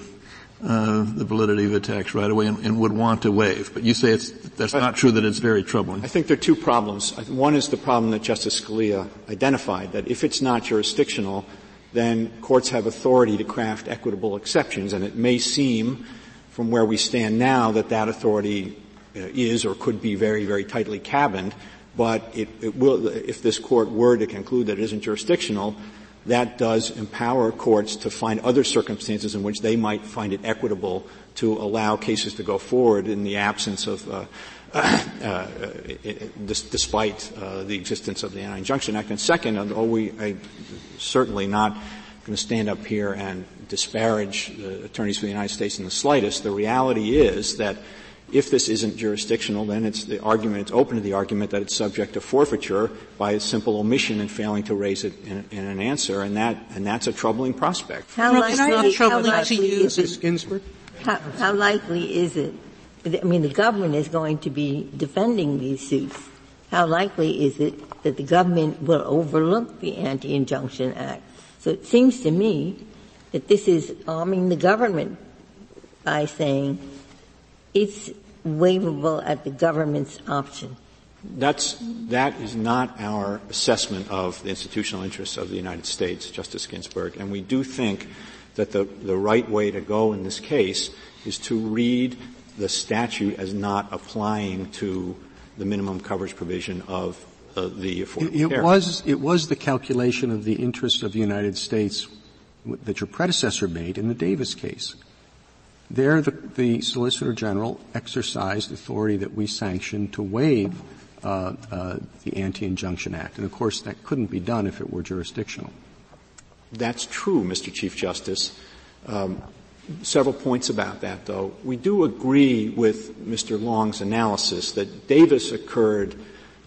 uh, the validity of a tax right away and, and, would want to waive. But you say it's, that's not true, that it's very troubling. I think there are two problems. One is the problem that Justice Scalia identified, that if it's not jurisdictional, then courts have authority to craft equitable exceptions, and it may seem from where we stand now that that authority uh, is or could be very, very tightly cabined, but it, it will, if this court were to conclude that it isn't jurisdictional, that does empower courts to find other circumstances in which they might find it equitable to allow cases to go forward in the absence of uh, uh, despite uh, the existence of the Anti-Injunction Act. And second, although we I certainly not going to stand up here and disparage the attorneys for the United States in the slightest, the reality is that if this isn't jurisdictional, then it's the argument, it's open to the argument that it's subject to forfeiture by a simple omission and failing to raise it in, in an answer, and that, and that's a troubling prospect. How likely, how likely is it, Ginsburg? How, how likely is it, I mean, the government is going to be defending these suits. How likely is it that the government will overlook the Anti-Injunction Act? So it seems to me that this is arming the government by saying it's waivable at the government's option. That's, that is not our assessment of the institutional interests of the United States, Justice Ginsburg. And we do think that the, the right way to go in this case is to read the statute as not applying to the minimum coverage provision of uh, the Affordable it, it Care. was it was the calculation of the interests of the United States that your predecessor made in the Davis case. There, the, the, Solicitor General exercised authority that we sanctioned to waive uh, uh, the Anti-Injunction Act. And of course, that couldn't be done if it were jurisdictional. That's true, Mr. Chief Justice. Um, several points about that, though. We do agree with Mr. Long's analysis that Davis occurred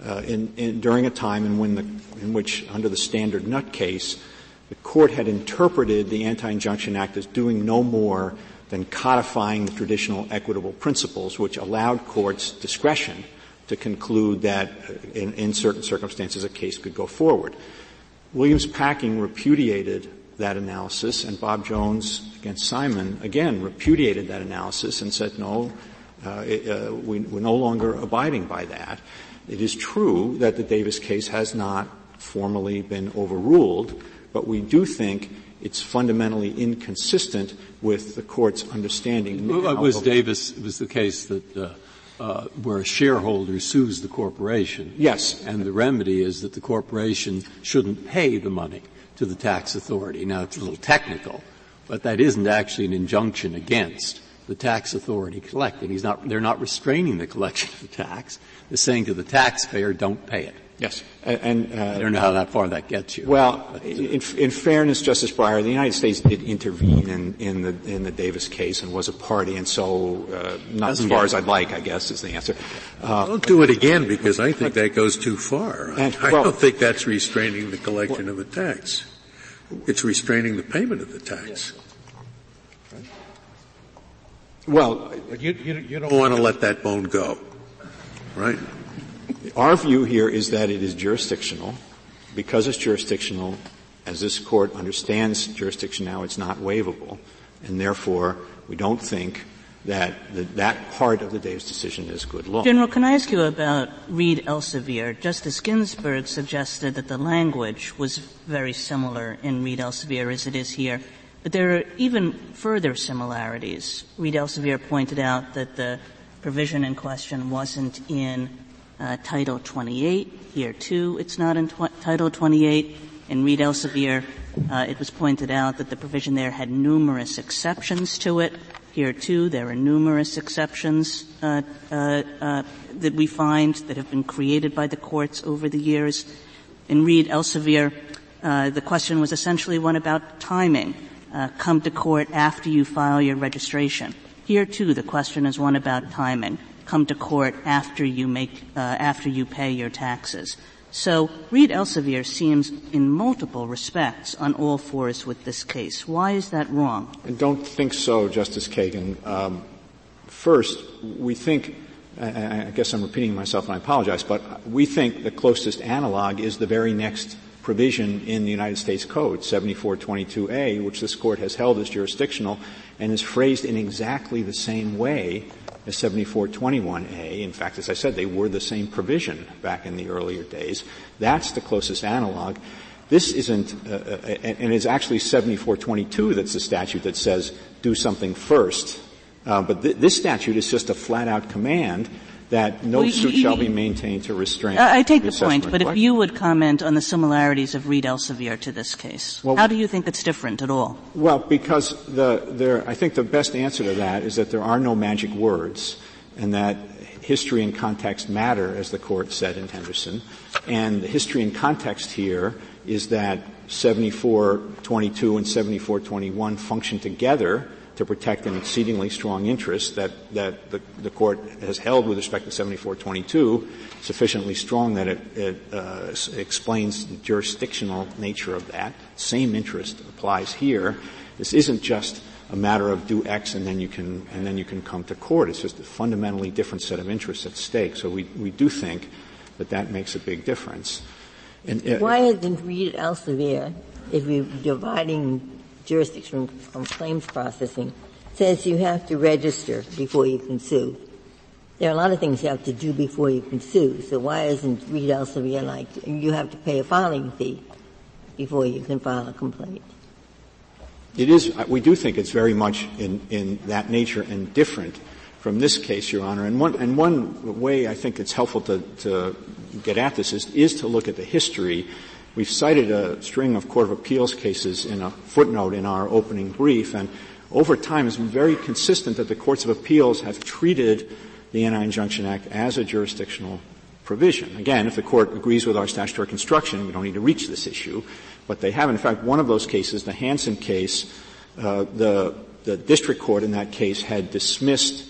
uh, in, in, during a time in, when the, in which, under the standard nut case, the court had interpreted the Anti-Injunction Act as doing no more than codifying the traditional equitable principles, which allowed courts discretion to conclude that uh, in, in certain circumstances a case could go forward. Williams Packing repudiated that analysis, and Bob Jones against Simon again repudiated that analysis and said, no, uh, it, uh, we, are no longer abiding by that. It is true that the Davis case has not formally been overruled, but we do think it's fundamentally inconsistent with the court's understanding. Was Davis was the case that uh, uh, where a shareholder sues the corporation. Yes. And the remedy is that the corporation shouldn't pay the money to the tax authority. Now it's a little technical, but that isn't actually an injunction against the tax authority collecting. He's not, they're not restraining the collection of the tax. They're saying to the taxpayer, don't pay it. Yes, and, uh, I don't know how that far that gets you. Well, but, uh, in, in, fairness, Justice Breyer, the United States did intervene in, in, the in the Davis case and was a party, and so uh, not as far as I'd like, I guess, is the answer. Uh, don't do it again because I think that goes too far. And, I, well, don't think that's restraining the collection well, of the tax. It's restraining the payment of the tax. Well, you, you, you don't want to let that bone go, right? Our view here is that it is jurisdictional. Because it's jurisdictional, as this court understands jurisdiction now, it's not waivable. And therefore, we don't think that the, that part of the Davis decision is good law. General, can I ask you about Reed Elsevier? Justice Ginsburg suggested that the language was very similar in Reed Elsevier as it is here. But there are even further similarities. Reed Elsevier pointed out that the provision in question wasn't in uh, Title 28. Here too, it's not in tw- Title 28. In Reed Elsevier, uh, it was pointed out that the provision there had numerous exceptions to it. Here too, there are numerous exceptions uh, uh, uh that we find that have been created by the courts over the years. In Reed Elsevier, uh, the question was essentially one about timing. come to court after you file your registration. Here too, the question is one about timing come to court after you make, uh, after you pay your taxes. So Reed Elsevier seems in multiple respects on all fours with this case. Why is that wrong? I don't think so, Justice Kagan. Um, first, we think, I guess I'm repeating myself and I apologize, but we think the closest analog is the very next provision in the United States Code, 7422A, which this court has held as jurisdictional and is phrased in exactly the same way as 7421A. In fact, as I said, they were the same provision back in the earlier days. That's the closest analog. This isn't, uh, uh, and it's actually 7422 that's the statute that says do something first. Uh, but th- this statute is just a flat out command that no well, suit you, shall be maintained to restrain. I take the point, but if you would comment on the similarities of Reed Elsevier to this case, well, how do you think it's different at all? Well, because the, there, I think the best answer to that is that there are no magic words, and that history and context matter, as the court said in Henderson. And the history and context here is that 7422 and 7421 function together to protect an exceedingly strong interest that, that the, the court has held with respect to 7422 sufficiently strong that it, it uh, explains the jurisdictional nature of that. Same interest applies here. This isn't just a matter of do X and then you can and then you can come to court. It's just a fundamentally different set of interests at stake. So we we do think that that makes a big difference. And, uh, Why isn't Reed Elsevier, if we're dividing jurisdiction from claims processing says you have to register before you can sue. There are a lot of things you have to do before you can sue. So why isn't Reed Elsevier like you have to pay a filing fee before you can file a complaint? It is. We do think it's very much in, in that nature and different from this case, Your Honor. And one, and one way I think it's helpful to, to get at this is, is to look at the history We've cited a string of Court of Appeals cases in a footnote in our opening brief, and over time it's been very consistent that the courts of appeals have treated the Anti-Injunction Act as a jurisdictional provision. Again, if the court agrees with our statutory construction, we don't need to reach this issue, but they have. In fact, one of those cases, the Hansen case, uh, the the district court in that case had dismissed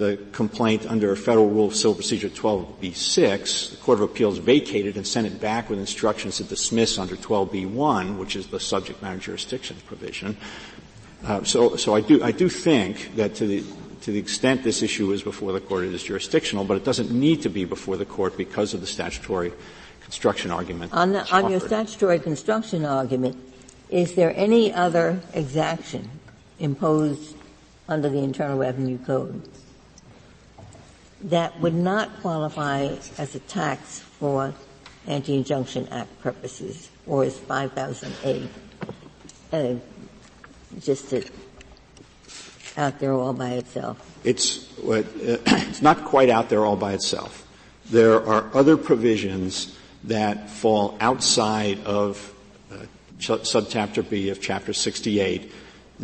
the complaint under Federal Rule of Civil Procedure 12b6. The Court of Appeals vacated and sent it back with instructions to dismiss under 12b1, which is the subject matter jurisdiction provision. Uh, so, so I do, I do think that to the to the extent this issue is before the court, it is jurisdictional, but it doesn't need to be before the court because of the statutory construction argument. On, the, on your statutory construction argument, is there any other exaction imposed under the Internal Revenue Code that would not qualify as a tax for Anti-Injunction Act purposes, or is 5000A uh, just a, out there all by itself? It's, uh, it's not quite out there all by itself. There are other provisions that fall outside of uh, subchapter B of chapter 68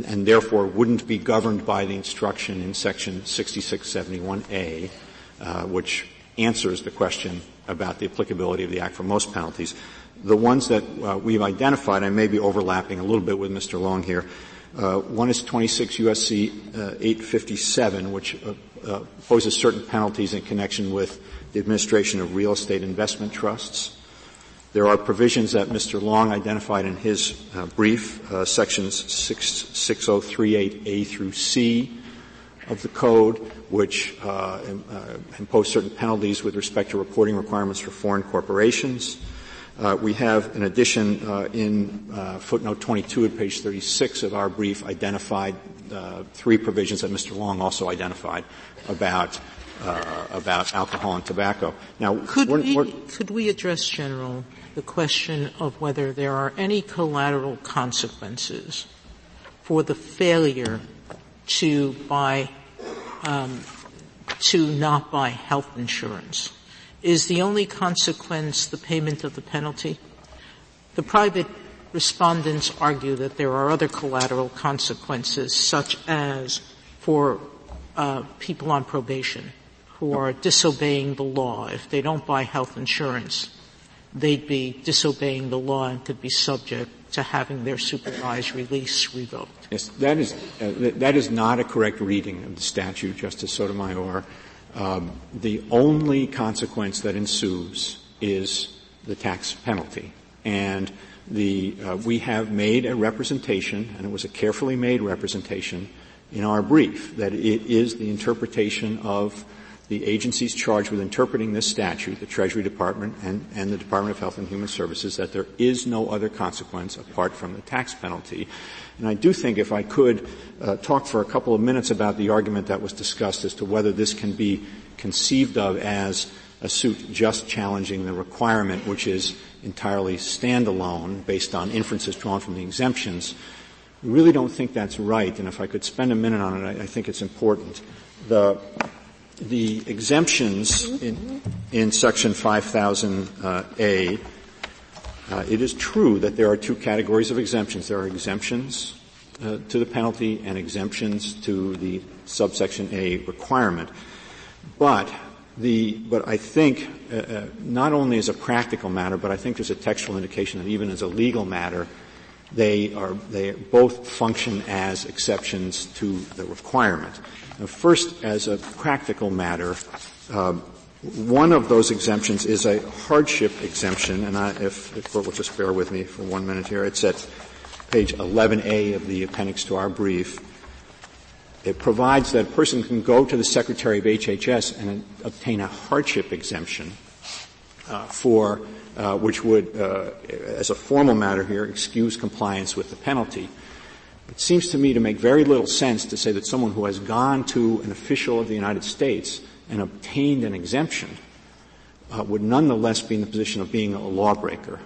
and therefore wouldn't be governed by the instruction in section 6671A, uh, which answers the question about the applicability of the Act for most penalties. The ones that uh, we've identified, I may be overlapping a little bit with Mr. Long here. Uh, one is 26 USC uh, 857, which uh, uh, poses certain penalties in connection with the administration of real estate investment trusts. There are provisions that Mr. Long identified in his uh, brief, uh, sections 6, 6038A through C of the code, which uh, uh, impose certain penalties with respect to reporting requirements for foreign corporations. Uh, we have, in addition, uh, in footnote 22 at page 36 of our brief, identified three provisions that Mr. Long also identified about about alcohol and tobacco. Now, could we're, we we're, could we address, General, the question of whether there are any collateral consequences for the failure to buy, um, to not buy health insurance. Is the only consequence the payment of the penalty? The private respondents argue that there are other collateral consequences, such as for uh, people on probation who are disobeying the law. If they don't buy health insurance, they'd be disobeying the law and could be subject to having their supervised release revoked. Yes, that is, uh, that is not a correct reading of the statute, Justice Sotomayor. Um, the only consequence that ensues is the tax penalty. And the, uh, we have made a representation, and it was a carefully made representation in our brief, that it is the interpretation of the agencies charged with interpreting this statute, the Treasury Department and, and, the Department of Health and Human Services, that there is no other consequence apart from the tax penalty. And I do think if I could uh, talk for a couple of minutes about the argument that was discussed as to whether this can be conceived of as a suit just challenging the requirement, which is entirely standalone based on inferences drawn from the exemptions. We really don't think that's right, and if I could spend a minute on it, I, I think it's important. The the exemptions in, in section 5000A, uh, it is true that there are two categories of exemptions. There are exemptions uh, to the penalty and exemptions to the subsection A requirement. But the, but I think, uh, uh not only as a practical matter, but I think there's a textual indication that even as a legal matter, they are, they both function as exceptions to the requirement. Now, first, as a practical matter, um, one of those exemptions is a hardship exemption, and I, if the court will just bear with me for one minute here, it's at page 11A of the appendix to our brief. It provides that a person can go to the Secretary of HHS and obtain a hardship exemption uh, for uh, which would, uh, as a formal matter here, excuse compliance with the penalty. It seems to me to make very little sense to say that someone who has gone to an official of the United States and obtained an exemption uh, would nonetheless be in the position of being a lawbreaker.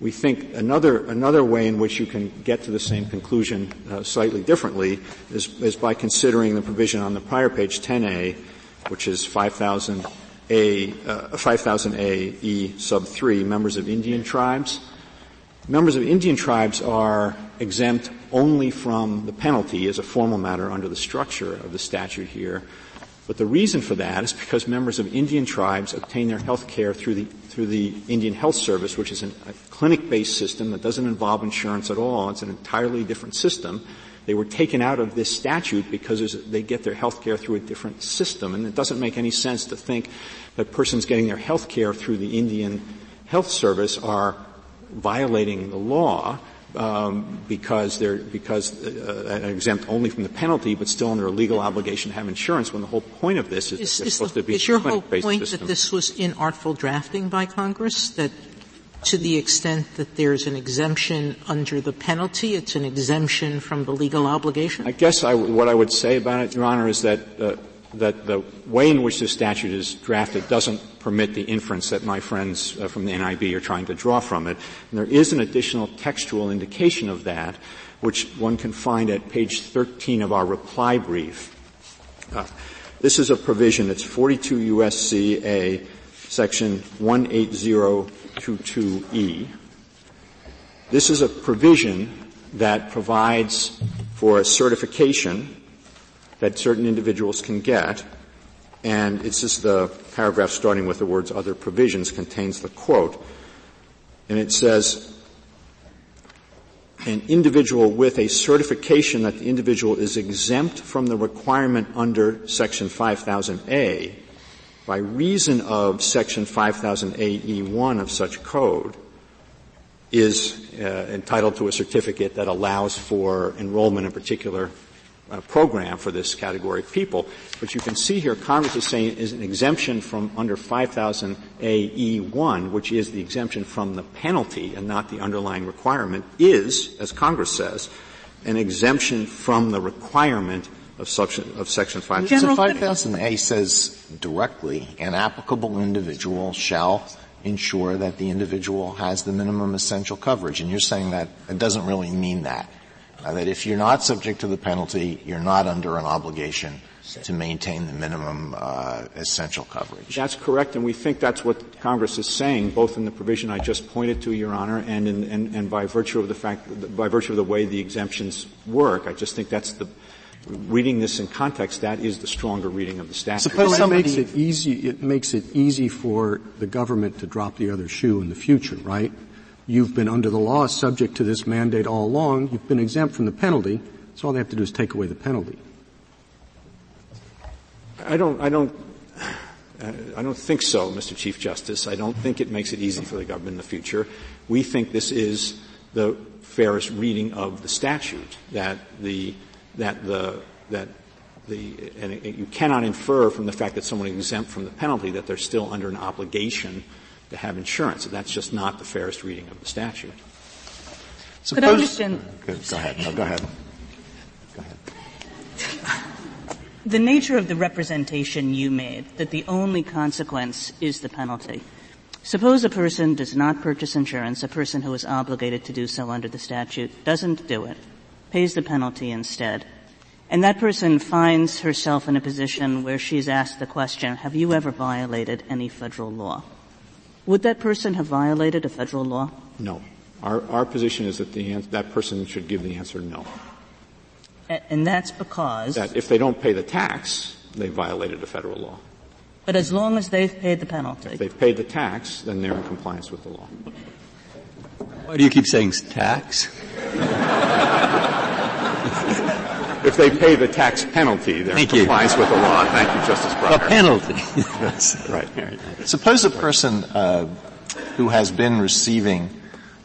We think another, another way in which you can get to the same conclusion uh, slightly differently is, is, by considering the provision on the prior page 10a, which is 5,000 a uh, 5000a e sub 3 members of Indian tribes. Members of Indian tribes are exempt only from the penalty as a formal matter under the structure of the statute here But the reason for that is because members of Indian tribes obtain their health care through the, through the Indian Health Service, which is an, a clinic-based system that doesn't involve insurance at all. It's an entirely different system. They were taken out of this statute because they get their health care through a different system. And it doesn't make any sense to think that persons getting their health care through the Indian Health Service are violating the law um, because they're because uh, exempt only from the penalty, but still under a legal obligation to have insurance. When the whole point of this is, is, is supposed the, to be is your whole point system. that this was inartful drafting by Congress? That to the extent that there's an exemption under the penalty, it's an exemption from the legal obligation? I guess I, what I would say about it, Your Honor, is that uh, that the way in which this statute is drafted doesn't permit the inference that my friends uh, from the NFIB are trying to draw from it. And there is an additional textual indication of that, which one can find at page 13 of our reply brief. Uh, this is a provision, it's 42 USC A, section 18022E. This is a provision that provides for a certification that certain individuals can get, and it's just the paragraph starting with the words other provisions contains the quote, and it says, an individual with a certification that the individual is exempt from the requirement under section 5000A by reason of section 5000AE1 of such code is uh, entitled to a certificate that allows for enrollment in particular uh, program for this category of people. But you can see here Congress is saying is an exemption from under 5000 AE1, which is the exemption from the penalty and not the underlying requirement, is, as Congress says, an exemption from the requirement of section, of section 5000. So 5000A says directly, an applicable individual shall ensure that the individual has the minimum essential coverage. And you're saying that it doesn't really mean that. Uh, that if you're not subject to the penalty, you're not under an obligation to maintain the minimum uh, essential coverage. That's correct, and we think that's what Congress is saying, both in the provision I just pointed to, Your Honor, and, in, and, and by virtue of the fact, by virtue of the way the exemptions work. I just think that's the reading this in context. That is the stronger reading of the statute. Suppose it makes it easy. It makes it easy for the government to drop the other shoe in the future, right? You've been under the law subject to this mandate all along. You've been exempt from the penalty. So all they have to do is take away the penalty. I don't, I don't, I don't think so, Mr. Chief Justice. I don't think it makes it easy for the government in the future. We think this is the fairest reading of the statute that the that the that the and it, you cannot infer from the fact that someone is exempt from the penalty that they're still under an obligation to have insurance. That's just not the fairest reading of the statute. Suppose, Could I understand? Go, go ahead. No, go ahead. Go ahead. The nature of the representation you made, that the only consequence is the penalty. Suppose a person does not purchase insurance, a person who is obligated to do so under the statute doesn't do it, pays the penalty instead, and that person finds herself in a position where she's asked the question, have you ever violated any federal law? Would that person have violated a federal law? No. Our, our position is that the, that person should give the answer no. And that's because? That if they don't pay the tax, they violated a federal law. But as long as they've paid the penalty? If they've paid the tax, then they're in compliance with the law. Why do you keep saying tax? if they pay the tax penalty, they're Thank in compliance you. with the law. Thank you, Justice Breyer. A penalty. That's right. Suppose a person uh, who has been receiving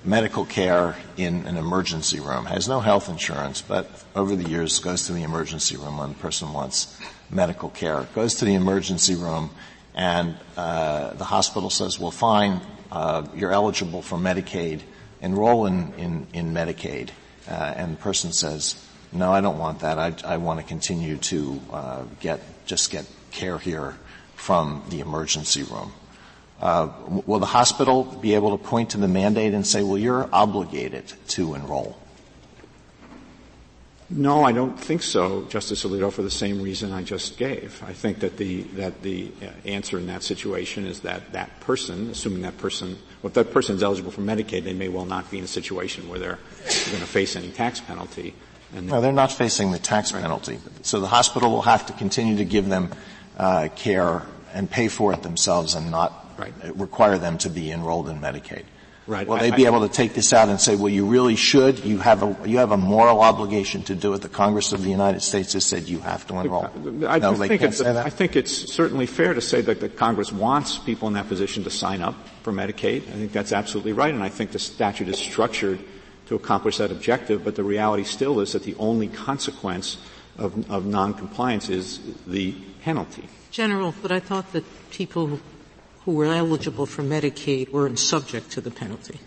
medical care in an emergency room has no health insurance, but over the years goes to the emergency room when the person wants medical care. Goes to the emergency room, and uh, the hospital says, "Well, fine, uh, you're eligible for Medicaid. Enroll in in, in Medicaid." Uh, and the person says, no, I don't want that. I, I want to continue to uh, get just get care here from the emergency room. Uh, will the hospital be able to point to the mandate and say, "Well, you're obligated to enroll"? No, I don't think so, Justice Alito, for the same reason I just gave. I think that the that the answer in that situation is that that person, assuming that person, well, if that person is eligible for Medicaid, they may well not be in a situation where they're going to face any tax penalty. And no, they're not facing the tax penalty. So the hospital will have to continue to give them uh, care and pay for it themselves and not right. require them to be enrolled in Medicaid. Right. Will they be I, able to take this out and say, well, you really should? You have a, you have a moral obligation to do it. The Congress of the United States has said you have to enroll. I, no, think it's, I think it's certainly fair to say that the Congress wants people in that position to sign up for Medicaid. I think that's absolutely right, and I think the statute is structured to accomplish that objective, but the reality still is that the only consequence of, of noncompliance is the penalty. General, but I thought that people who were eligible for Medicaid weren't subject to the penalty.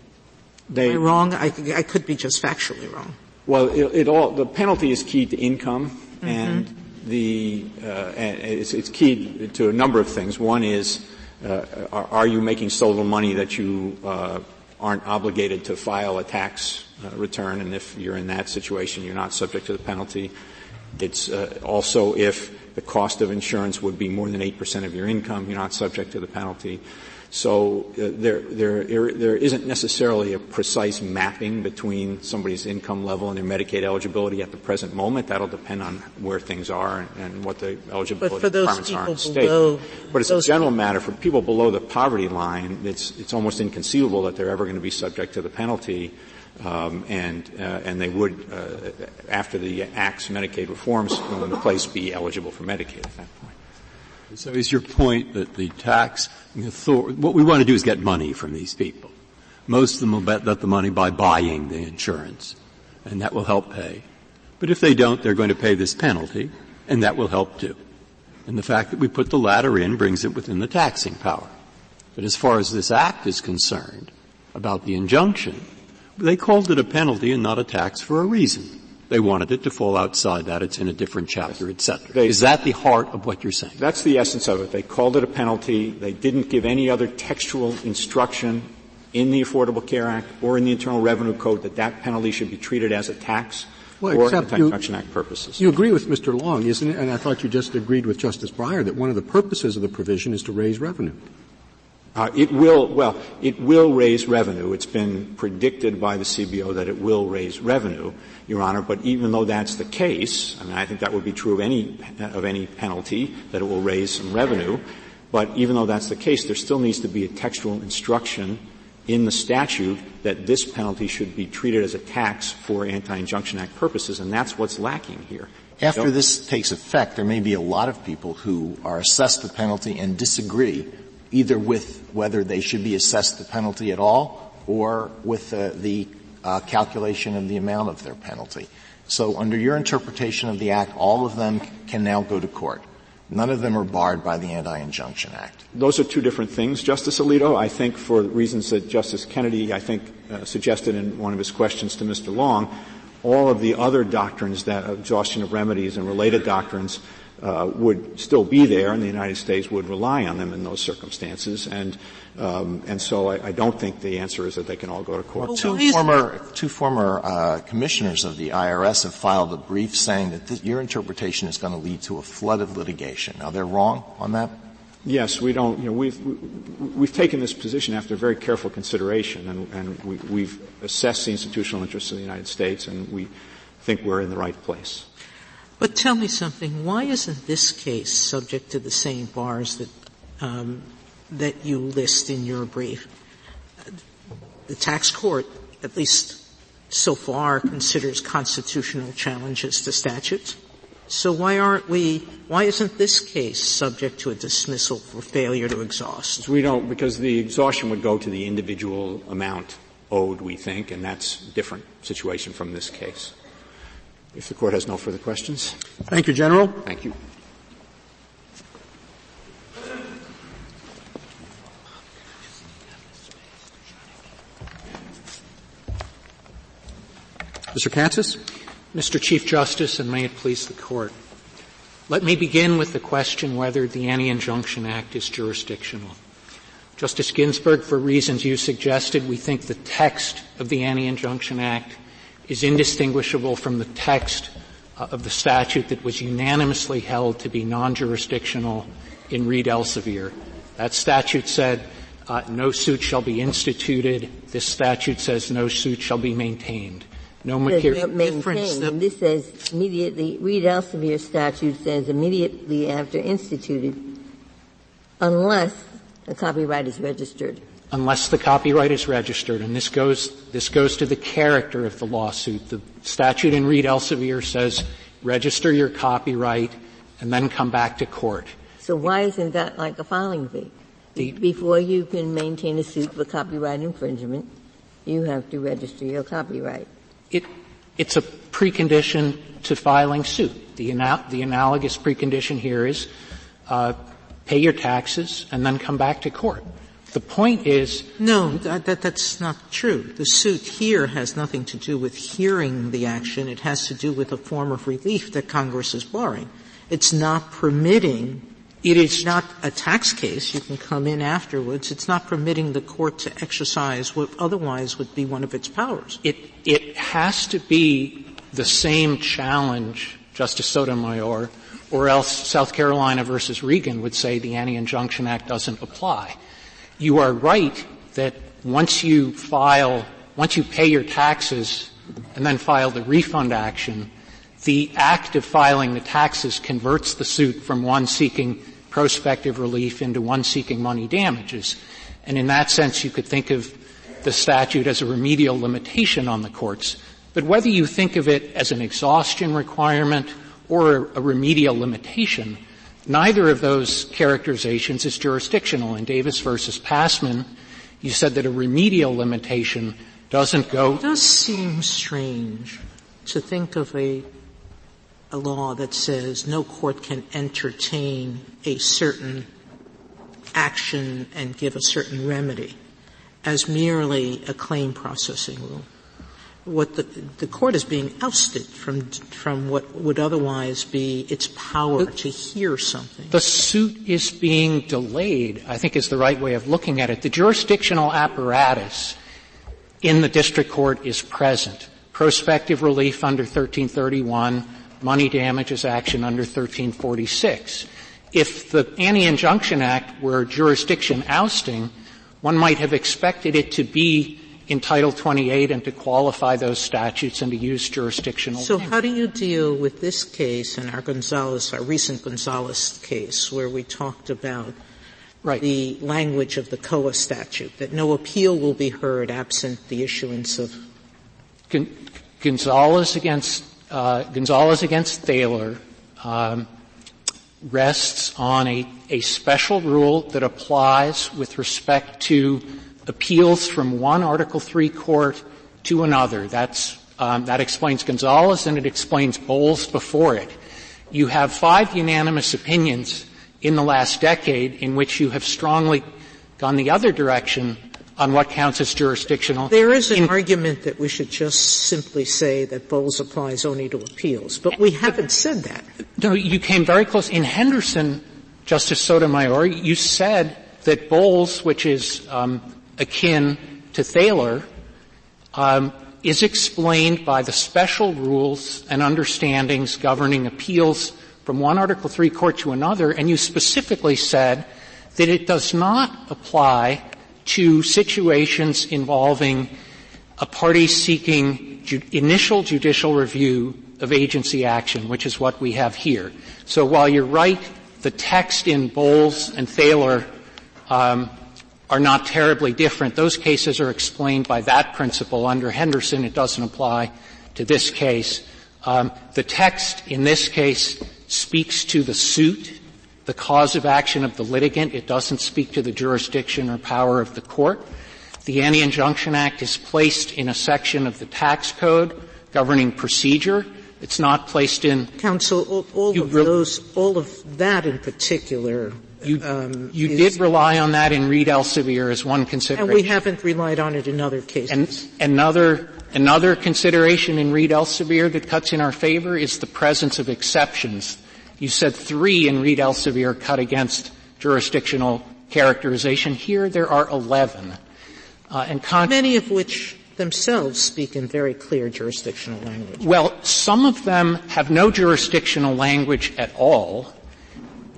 They, Am I wrong? I, I could be just factually wrong. Well, it, it all the penalty is keyed to income, mm-hmm. and the uh, and it's, it's keyed to a number of things. One is, uh, are, are, you making so little money that you uh, aren't obligated to file a tax uh, return? And if you're in that situation, you're not subject to the penalty. It's uh, also if the cost of insurance would be more than 8% of your income, you're not subject to the penalty. So uh, there, there, there isn't necessarily a precise mapping between somebody's income level and their Medicaid eligibility at the present moment. That'll depend on where things are and, and what the eligibility requirements are in state. Below, but it's a general matter for people below the poverty line. It's it's almost inconceivable that they're ever going to be subject to the penalty um, and uh, and they would, uh, after the Act's Medicaid reforms into place, be eligible for Medicaid at that point. So is your point that the tax, what we want to do is get money from these people. Most of them will bet that the money by buying the insurance, and that will help pay. But if they don't, they're going to pay this penalty, and that will help too. And the fact that we put the latter in brings it within the taxing power. But as far as this act is concerned, about the injunction, they called it a penalty and not a tax for a reason. They wanted it to fall outside that. It's in a different chapter, etc. Is that the heart of what you're saying? That's the essence of it. They called it a penalty. They didn't give any other textual instruction in the Affordable Care Act or in the Internal Revenue Code that that penalty should be treated as a tax well, for Anti-Injunction Act purposes. You agree with Mr. Long, isn't it? And I thought you just agreed with Justice Breyer that one of the purposes of the provision is to raise revenue. Uh, it will, well, it will raise revenue. It's been predicted by the CBO that it will raise revenue, Your Honor. But even though that's the case, I mean, I think that would be true of any of any penalty that it will raise some revenue. But even though that's the case, there still needs to be a textual instruction in the statute that this penalty should be treated as a tax for Anti-Injunction Act purposes, and that's what's lacking here. After this takes effect, there may be a lot of people who are assessed the penalty and disagree either with whether they should be assessed the penalty at all or with uh, the uh, calculation of the amount of their penalty. So under your interpretation of the Act, all of them can now go to court. None of them are barred by the Anti-Injunction Act. Those are two different things, Justice Alito. I think for reasons that Justice Kennedy, I think, uh, suggested in one of his questions to Mr. Long, all of the other doctrines that exhaustion of remedies and related doctrines uh, would still be there, and the United States would rely on them in those circumstances. And um, and so I, I, don't think the answer is that they can all go to court. Well, two former two former uh, commissioners of the IRS have filed a brief saying that this, your interpretation is going to lead to a flood of litigation. Now they're wrong on that. Yes, we don't. You know, we've we've taken this position after very careful consideration, and, and we, have assessed the institutional interests of the United States, and we think we're in the right place. But tell me something. Why isn't this case subject to the same bars that um, that you list in your brief? The tax court, at least so far, considers constitutional challenges to statutes. So why aren't we? Why isn't this case subject to a dismissal for failure to exhaust? We don't, because the exhaustion would go to the individual amount owed. We think, and that's a different situation from this case. If the court has no further questions. Thank you, General. Thank you. Mr. Katsas. Mr. Chief Justice, and may it please the court. Let me begin with the question whether the Anti-Injunction Act is jurisdictional. Justice Ginsburg, for reasons you suggested, we think the text of the Anti-Injunction Act is indistinguishable from the text uh, of the statute that was unanimously held to be non-jurisdictional in Reed Elsevier. That statute said uh, no suit shall be instituted. This statute says no suit shall be maintained. no material and this says immediately, Reed Elsevier statute says immediately after instituted, unless a copyright is registered. Unless the copyright is registered, and this goes, this goes to the character of the lawsuit. The statute in Reed Elsevier says, register your copyright and then come back to court. So why isn't that like a filing fee? The- Before you can maintain a suit for copyright infringement, you have to register your copyright. It, it's a precondition to filing suit. The, ana- the analogous precondition here is uh, pay your taxes and then come back to court. The point is, No, that, that, that's not true. The suit here has nothing to do with hearing the action. It has to do with a form of relief that Congress is barring. It's not permitting it is not a tax case. You can come in afterwards. It's not permitting the court to exercise what otherwise would be one of its powers. It, it has to be the same challenge, Justice Sotomayor, or else South Carolina versus Regan would say the Anti-Injunction Act doesn't apply. You are right that once you file, once you pay your taxes and then file the refund action, the act of filing the taxes converts the suit from one seeking prospective relief into one seeking money damages. And in that sense, you could think of the statute as a remedial limitation on the courts. But whether you think of it as an exhaustion requirement or a remedial limitation, neither of those characterizations is jurisdictional. In Davis versus Passman, you said that a remedial limitation doesn't go. It does seem strange to think of a a law that says no court can entertain a certain action and give a certain remedy as merely a claim processing rule. What the, the court is being ousted from, from what would otherwise be its power to hear something. The suit is being delayed, I think is the right way of looking at it. The jurisdictional apparatus in the district court is present. Prospective relief under 1331, money damages action under 1346. If the Anti-Injunction Act were jurisdiction ousting, one might have expected it to be in Title 28 and to qualify those statutes and to use jurisdictional. So how do you deal with this case and our Gonzalez, our recent Gonzalez case where we talked about right. the language of the COA statute, that no appeal will be heard absent the issuance of Gonzalez against uh, Gonzalez against Thaler um, rests on a, a special rule that applies with respect to appeals from one Article Three court to another. That's um, that explains Gonzalez and it explains Bowles before it. You have five unanimous opinions in the last decade in which you have strongly gone the other direction on what counts as jurisdictional. There is an in, argument that we should just simply say that Bowles applies only to appeals, but we haven't said that. No, you came very close. In Henderson, Justice Sotomayor, you said that Bowles, which is um, akin to Thaler, um, is explained by the special rules and understandings governing appeals from one Article Three court to another, and you specifically said that it does not apply to situations involving a party seeking ju- initial judicial review of agency action, which is what we have here. So while you're right, the text in Bowles and Thaler um, are not terribly different. Those cases are explained by that principle. Under Henderson, it doesn't apply to this case. Um, the text in this case speaks to the suit the cause of action of the litigant. It doesn't speak to the jurisdiction or power of the court. The Anti-Injunction Act is placed in a section of the tax code governing procedure. It's not placed in. Counsel, all, all of re- those, all of that in particular. You, um, you did rely on that in Reed Elsevier as one consideration. And we haven't relied on it in other cases. And another, another consideration in Reed Elsevier that cuts in our favor is the presence of exceptions you said three in Reed Elsevier cut against jurisdictional characterization. Here there are 11. Uh, and con- Many of which themselves speak in very clear jurisdictional language. Well, some of them have no jurisdictional language at all,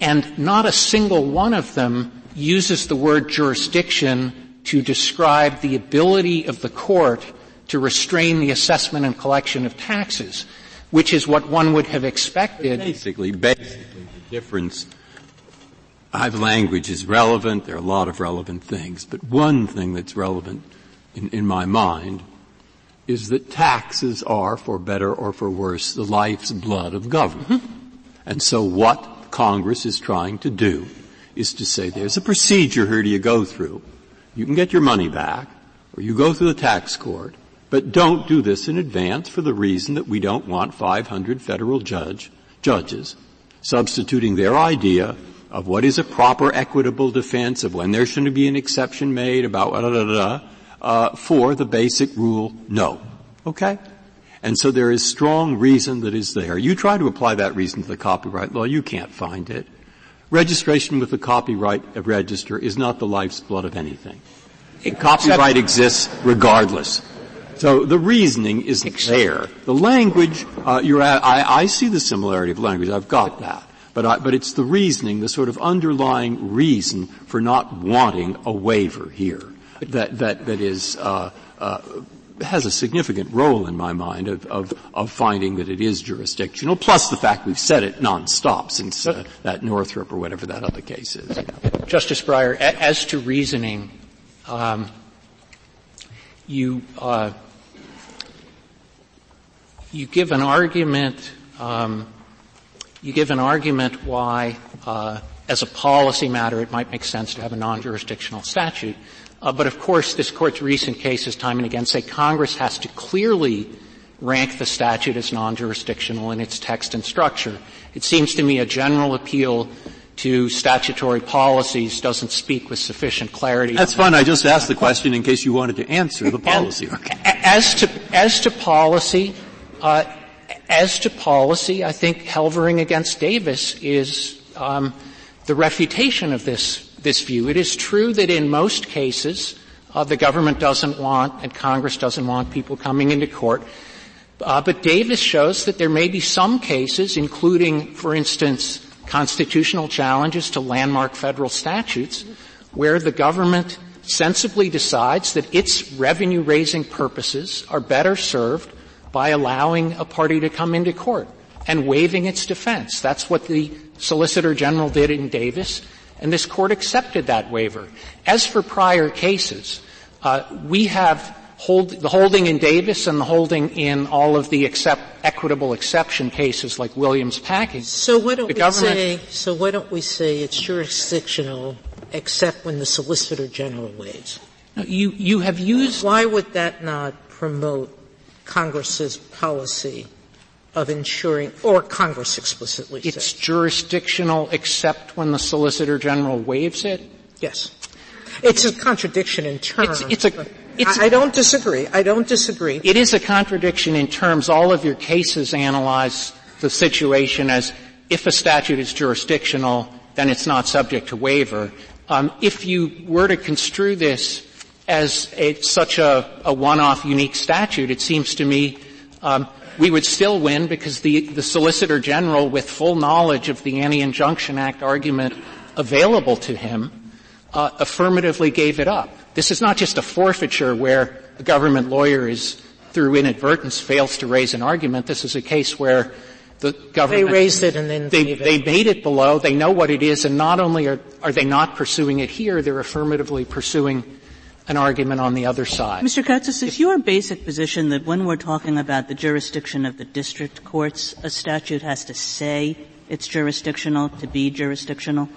and not a single one of them uses the word jurisdiction to describe the ability of the court to restrain the assessment and collection of taxes, which is what one would have expected. Basically, basically, the difference I've language is relevant. There are a lot of relevant things, but one thing that's relevant in, in my mind is that taxes are, for better or for worse, the life's blood of government. Mm-hmm. And so what Congress is trying to do is to say there's a procedure here you go through. You can get your money back, or you go through the tax court, but don't do this in advance for the reason that we don't want 500 federal judge, judges substituting their idea of what is a proper equitable defense, of when there should be an exception made about da da da, uh, for the basic rule, no. Okay? And so there is strong reason that is there. You try to apply that reason to the copyright law, you can't find it. Registration with the copyright register is not the life's blood of anything. Copyright exists regardless. So the reasoning isn't there. The language, uh, you're I, I see the similarity of language. I've got that. But, I, but it's the reasoning, the sort of underlying reason for not wanting a waiver here that, that, that is, uh, uh, has a significant role in my mind of, of, of, finding that it is jurisdictional, plus the fact we've said it nonstop since uh, that Northrop or whatever that other case is. You know. Justice Breyer, as to reasoning, um, you uh, you give an argument. Um, you give an argument why, uh, as a policy matter, it might make sense to have a non-jurisdictional statute. Uh, but of course, this court's recent cases, time and again, say Congress has to clearly rank the statute as non-jurisdictional in its text and structure. It seems to me a general appeal to statutory policies doesn't speak with sufficient clarity. That's fine. I just asked the question in case you wanted to answer the policy. As to as to policy, uh, as to policy, I think Helvering against Davis is um, the refutation of this this view. It is true that in most cases, uh, the government doesn't want and Congress doesn't want people coming into court. Uh, but Davis shows that there may be some cases, including, for instance, constitutional challenges to landmark federal statutes, where the government sensibly decides that its revenue raising purposes are better served by allowing a party to come into court and waiving its defense. That's what the Solicitor General did in Davis and this court accepted that waiver. As for prior cases, uh, we have hold, the holding in Davis and the holding in all of the accept, equitable exception cases like Williams Packing. So why don't we say? So why don't we say it's jurisdictional except when the Solicitor General waives? You you have used. Why would that not promote Congress's policy of ensuring, or Congress explicitly It's jurisdictional except when the Solicitor General waives it? Yes. It's a contradiction in terms. It's, it's a, it's I, I don't disagree. I don't disagree. It is a contradiction in terms. All of your cases analyze the situation as if a statute is jurisdictional, then it's not subject to waiver. Um, if you were to construe this as a, such a, a, one-off unique statute, it seems to me um, we would still win because the, the Solicitor General, with full knowledge of the Anti-Injunction Act argument available to him, uh, affirmatively gave it up. This is not just a forfeiture where a government lawyer is, through inadvertence, fails to raise an argument. This is a case where the government they raised it and then they, they made it below. They know what it is, and not only are, are they not pursuing it here, they're affirmatively pursuing an argument on the other side. Mr. Katsas, is your basic position that when we're talking about the jurisdiction of the district courts, a statute has to say it's jurisdictional to be jurisdictional?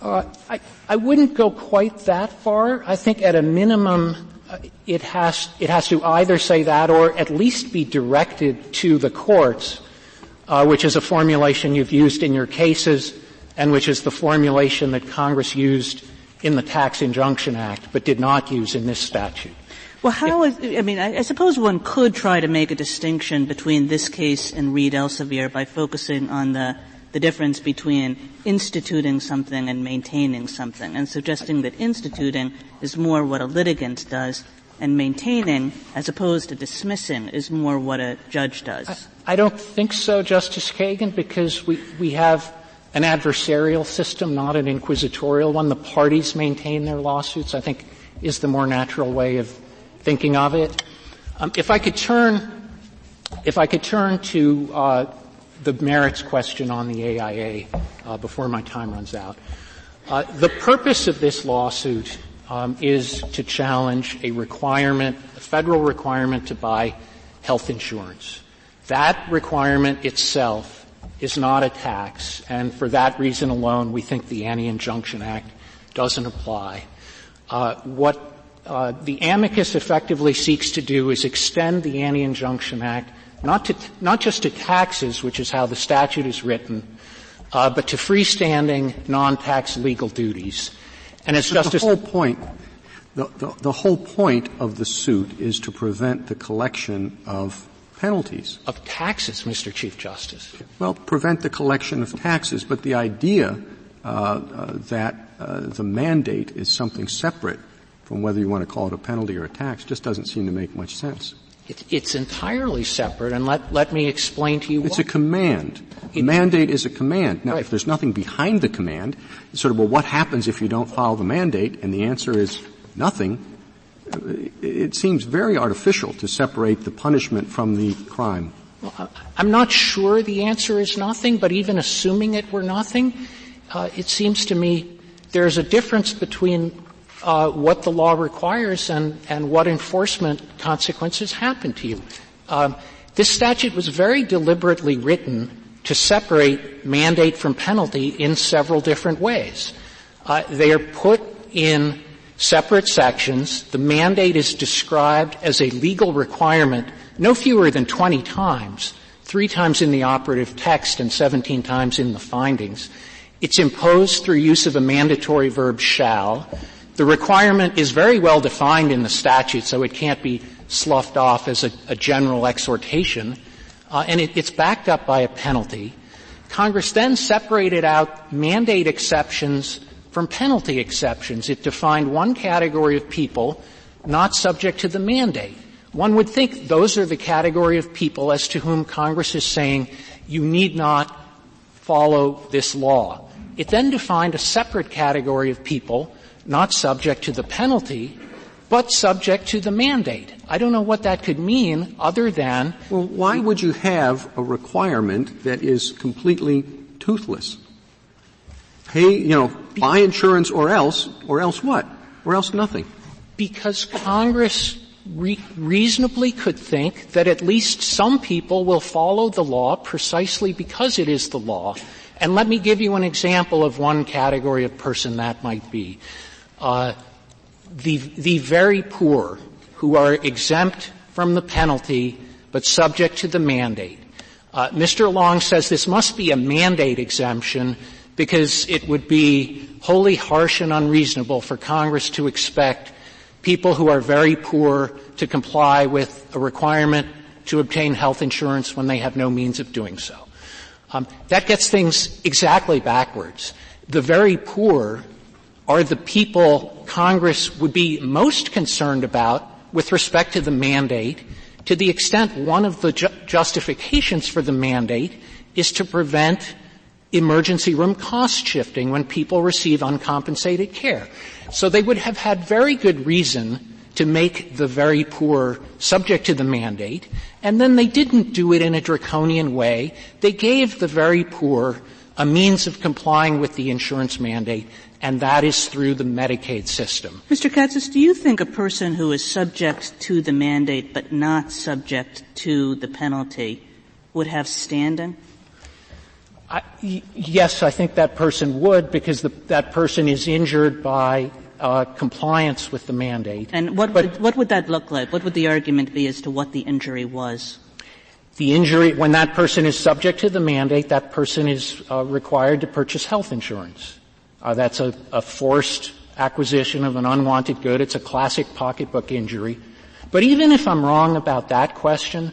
Uh, I, I wouldn't go quite that far. I think at a minimum, uh, it has it has to either say that or at least be directed to the courts, uh, which is a formulation you've used in your cases, and which is the formulation that Congress used in the Tax Injunction Act, but did not use in this statute. Well, how is, I mean, I, I, suppose one could try to make a distinction between this case and Reed Elsevier by focusing on the, the difference between instituting something and maintaining something, and suggesting that instituting is more what a litigant does, and maintaining, as opposed to dismissing, is more what a judge does. I, I don't think so, Justice Kagan, because we, we have an adversarial system, not an inquisitorial one. The parties maintain their lawsuits, I think, is the more natural way of thinking of it. Um, if I could turn, if I could turn to uh, the merits question on the AIA uh, before my time runs out. Uh, the purpose of this lawsuit um, is to challenge a requirement, a federal requirement to buy health insurance. That requirement itself is not a tax, and for that reason alone, we think the Anti-Injunction Act doesn't apply. Uh, what uh, the amicus effectively seeks to do is extend the Anti-Injunction Act not to not just to taxes, which is how the statute is written, uh, but to freestanding non-tax legal duties. And as but Justice the whole point, the, the, the whole point of the suit is to prevent the collection of penalties. Of taxes, Mr. Chief Justice. Well, prevent the collection of taxes, but the idea uh, uh, that uh, the mandate is something separate from whether you want to call it a penalty or a tax just doesn't seem to make much sense. It, it's entirely separate, and let, let me explain to you It's a command. A mandate is a command. Now, right. if there's nothing behind the command, sort of, well, what happens if you don't follow the mandate? And the answer is nothing it seems very artificial to separate the punishment from the crime. Well, I'm not sure the answer is nothing, but even assuming it were nothing, uh, it seems to me there's a difference between uh, what the law requires and, and what enforcement consequences happen to you. Um, this statute was very deliberately written to separate mandate from penalty in several different ways. Uh, they are put in separate sections. The mandate is described as a legal requirement no fewer than 20 times, three times in the operative text and 17 times in the findings. It's imposed through use of a mandatory verb shall. The requirement is very well defined in the statute, so it can't be sloughed off as a, a general exhortation. Uh, and it, it's backed up by a penalty. Congress then separated out mandate exceptions from penalty exceptions. It defined one category of people not subject to the mandate. One would think those are the category of people as to whom Congress is saying you need not follow this law. It then defined a separate category of people not subject to the penalty, but subject to the mandate. I don't know what that could mean other than. Well, why would you have a requirement that is completely toothless? Pay, you know, buy insurance or else, or else what? Or else nothing. Because Congress re- reasonably could think that at least some people will follow the law precisely because it is the law. And let me give you an example of one category of person that might be. Uh, the, the very poor who are exempt from the penalty but subject to the mandate. Uh, Mr. Long says this must be a mandate exemption because it would be wholly harsh and unreasonable for Congress to expect people who are very poor to comply with a requirement to obtain health insurance when they have no means of doing so. Um, that gets things exactly backwards. The very poor are the people Congress would be most concerned about with respect to the mandate to the extent one of the ju- justifications for the mandate is to prevent emergency room cost shifting when people receive uncompensated care. So they would have had very good reason to make the very poor subject to the mandate, and then they didn't do it in a draconian way. They gave the very poor a means of complying with the insurance mandate, and that is through the Medicaid system. Mr. Katsas, do you think a person who is subject to the mandate but not subject to the penalty would have standing? Yes, I think that person would because the, that person is injured by uh, compliance with the mandate. And what but, would, what would that look like? What would the argument be as to what the injury was? The injury, when that person is subject to the mandate, that person is uh, required to purchase health insurance. Uh, that's a, a forced acquisition of an unwanted good. It's a classic pocketbook injury. But even if I'm wrong about that question,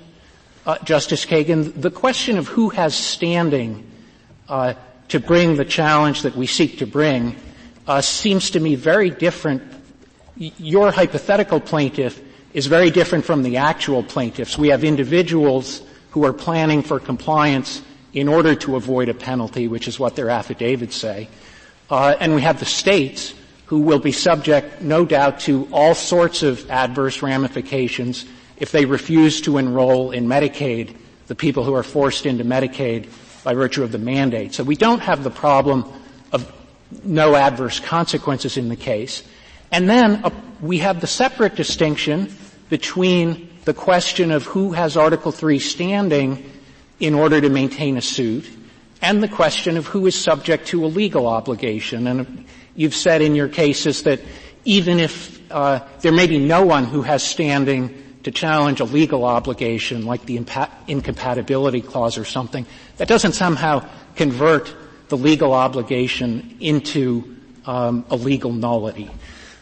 uh, Justice Kagan, the question of who has standing uh, to bring the challenge that we seek to bring uh, seems to me very different. Your hypothetical plaintiff is very different from the actual plaintiffs. We have individuals who are planning for compliance in order to avoid a penalty, which is what their affidavits say. Uh, and we have the states who will be subject, no doubt, to all sorts of adverse ramifications if they refuse to enroll in Medicaid, the people who are forced into Medicaid by virtue of the mandate. So we don't have the problem of no adverse consequences in the case. And then uh, we have the separate distinction between the question of who has Article 3 standing in order to maintain a suit and the question of who is subject to a legal obligation. And you've said in your cases that even if uh, there may be no one who has standing to challenge a legal obligation like the incompatibility clause or something, that doesn't somehow convert the legal obligation into um, a legal nullity.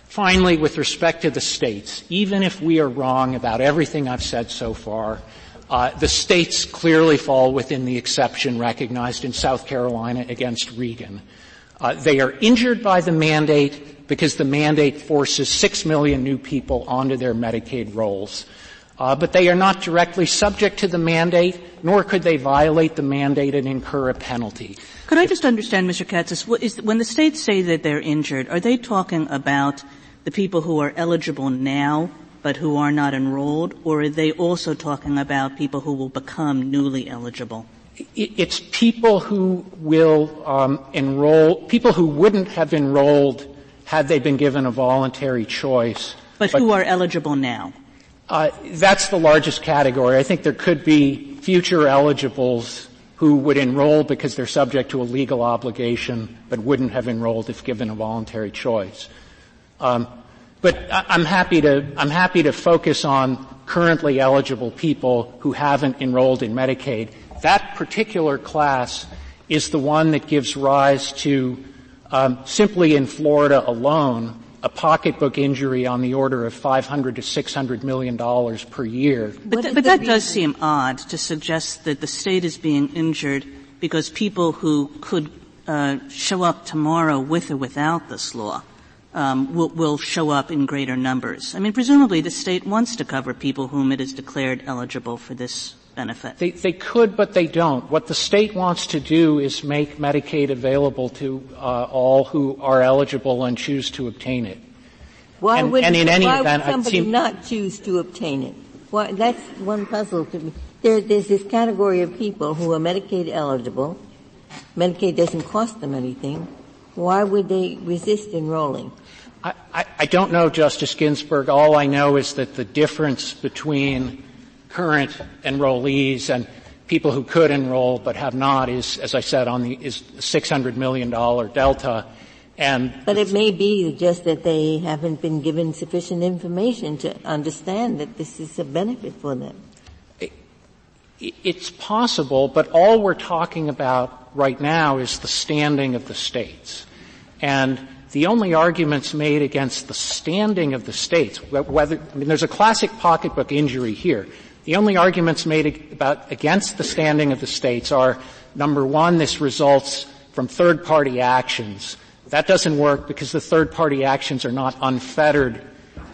Finally, with respect to the states, even if we are wrong about everything I've said so far, uh, the states clearly fall within the exception recognized in South Carolina against Regan. Uh, they are injured by the mandate because the mandate forces six million new people onto their Medicaid rolls. Uh, but they are not directly subject to the mandate, nor could they violate the mandate and incur a penalty. Could I just understand, Mr. Katz, when the states say that they're injured, are they talking about the people who are eligible now but who are not enrolled, or are they also talking about people who will become newly eligible? It's people who will um, enroll, people who wouldn't have enrolled had they been given a voluntary choice. But, but who are eligible now? Uh, that's the largest category. I think there could be future eligibles who would enroll because they're subject to a legal obligation, but wouldn't have enrolled if given a voluntary choice. Um, but I'm happy to I'm happy to focus on currently eligible people who haven't enrolled in Medicaid. That particular class is the one that gives rise to um, simply in Florida alone a pocketbook injury on the order of 500 to 600 million dollars per year. But, th- but that does seem odd to suggest that the state is being injured because people who could uh, show up tomorrow with or without this law um, will, will show up in greater numbers. I mean, presumably the state wants to cover people whom it has declared eligible for this benefit. They, they could, but they don't. What the state wants to do is make Medicaid available to uh, all who are eligible and choose to obtain it. Why and, would, and in any why event, would somebody seem, not choose to obtain it? Why, that's one puzzle to me. There, there's this category of people who are Medicaid eligible. Medicaid doesn't cost them anything. Why would they resist enrolling? I, I, I don't know, Justice Ginsburg. All I know is that the difference between current enrollees and people who could enroll but have not is, as I said, on the is six hundred million dollar delta. And but it may be just that they haven't been given sufficient information to understand that this is a benefit for them. It, it's possible, but all we're talking about right now is the standing of the states. And the only arguments made against the standing of the states, whether, I mean, there's a classic pocketbook injury here. The only arguments made about, against the standing of the states are, number one, this results from third party actions. That doesn't work because the third party actions are not unfettered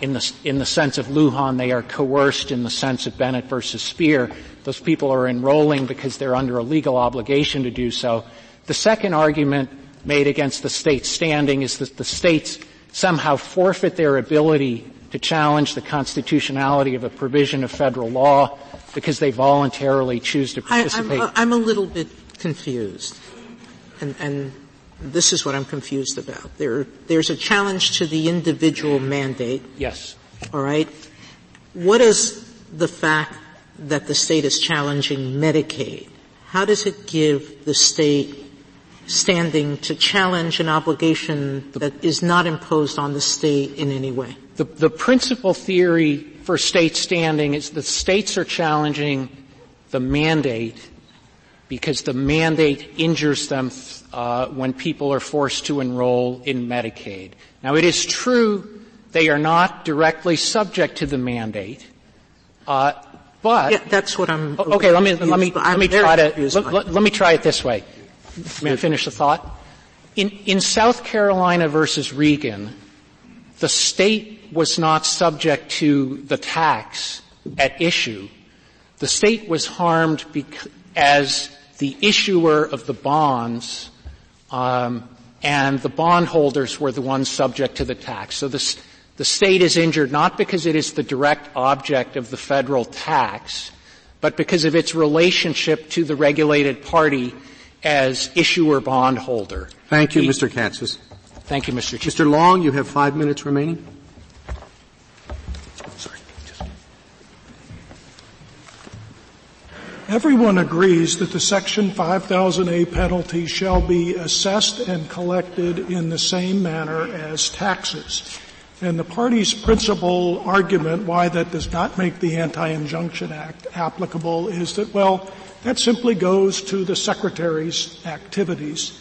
in the, in the sense of Lujan. They are coerced in the sense of Bennett versus Spear. Those people are enrolling because they're under a legal obligation to do so. The second argument made against the state's standing is that the states somehow forfeit their ability to challenge the constitutionality of a provision of federal law because they voluntarily choose to participate. Uh, I, am a little bit confused, and, and, this is what I'm confused about. There, there's a challenge to the individual mandate. Yes. All right. What is the fact that the state is challenging Medicaid? How does it give the state standing to challenge an obligation that is not imposed on the state in any way? The, the principal theory for state standing is that states are challenging the mandate because the mandate injures them uh, when people are forced to enroll in Medicaid. Now, it is true they are not directly subject to the mandate, uh, but yeah, that's what I'm. Okay, let me let me let me try to let, let, me try it this way. May I finish the thought? In, in South Carolina versus Regan, the state was not subject to the tax at issue. The state was harmed bec- as the issuer of the bonds, um, and the bondholders were the ones subject to the tax. So the, The state is injured not because it is the direct object of the federal tax, but because of its relationship to the regulated party as issuer bondholder. Thank you, he, Mr. Katsas. Thank you, Mr. Chief. Mr. Long, you have five minutes remaining. Everyone agrees that the Section 5000A penalty shall be assessed and collected in the same manner as taxes. And the party's principal argument why that does not make the Anti-Injunction Act applicable is that, well, that simply goes to the Secretary's activities.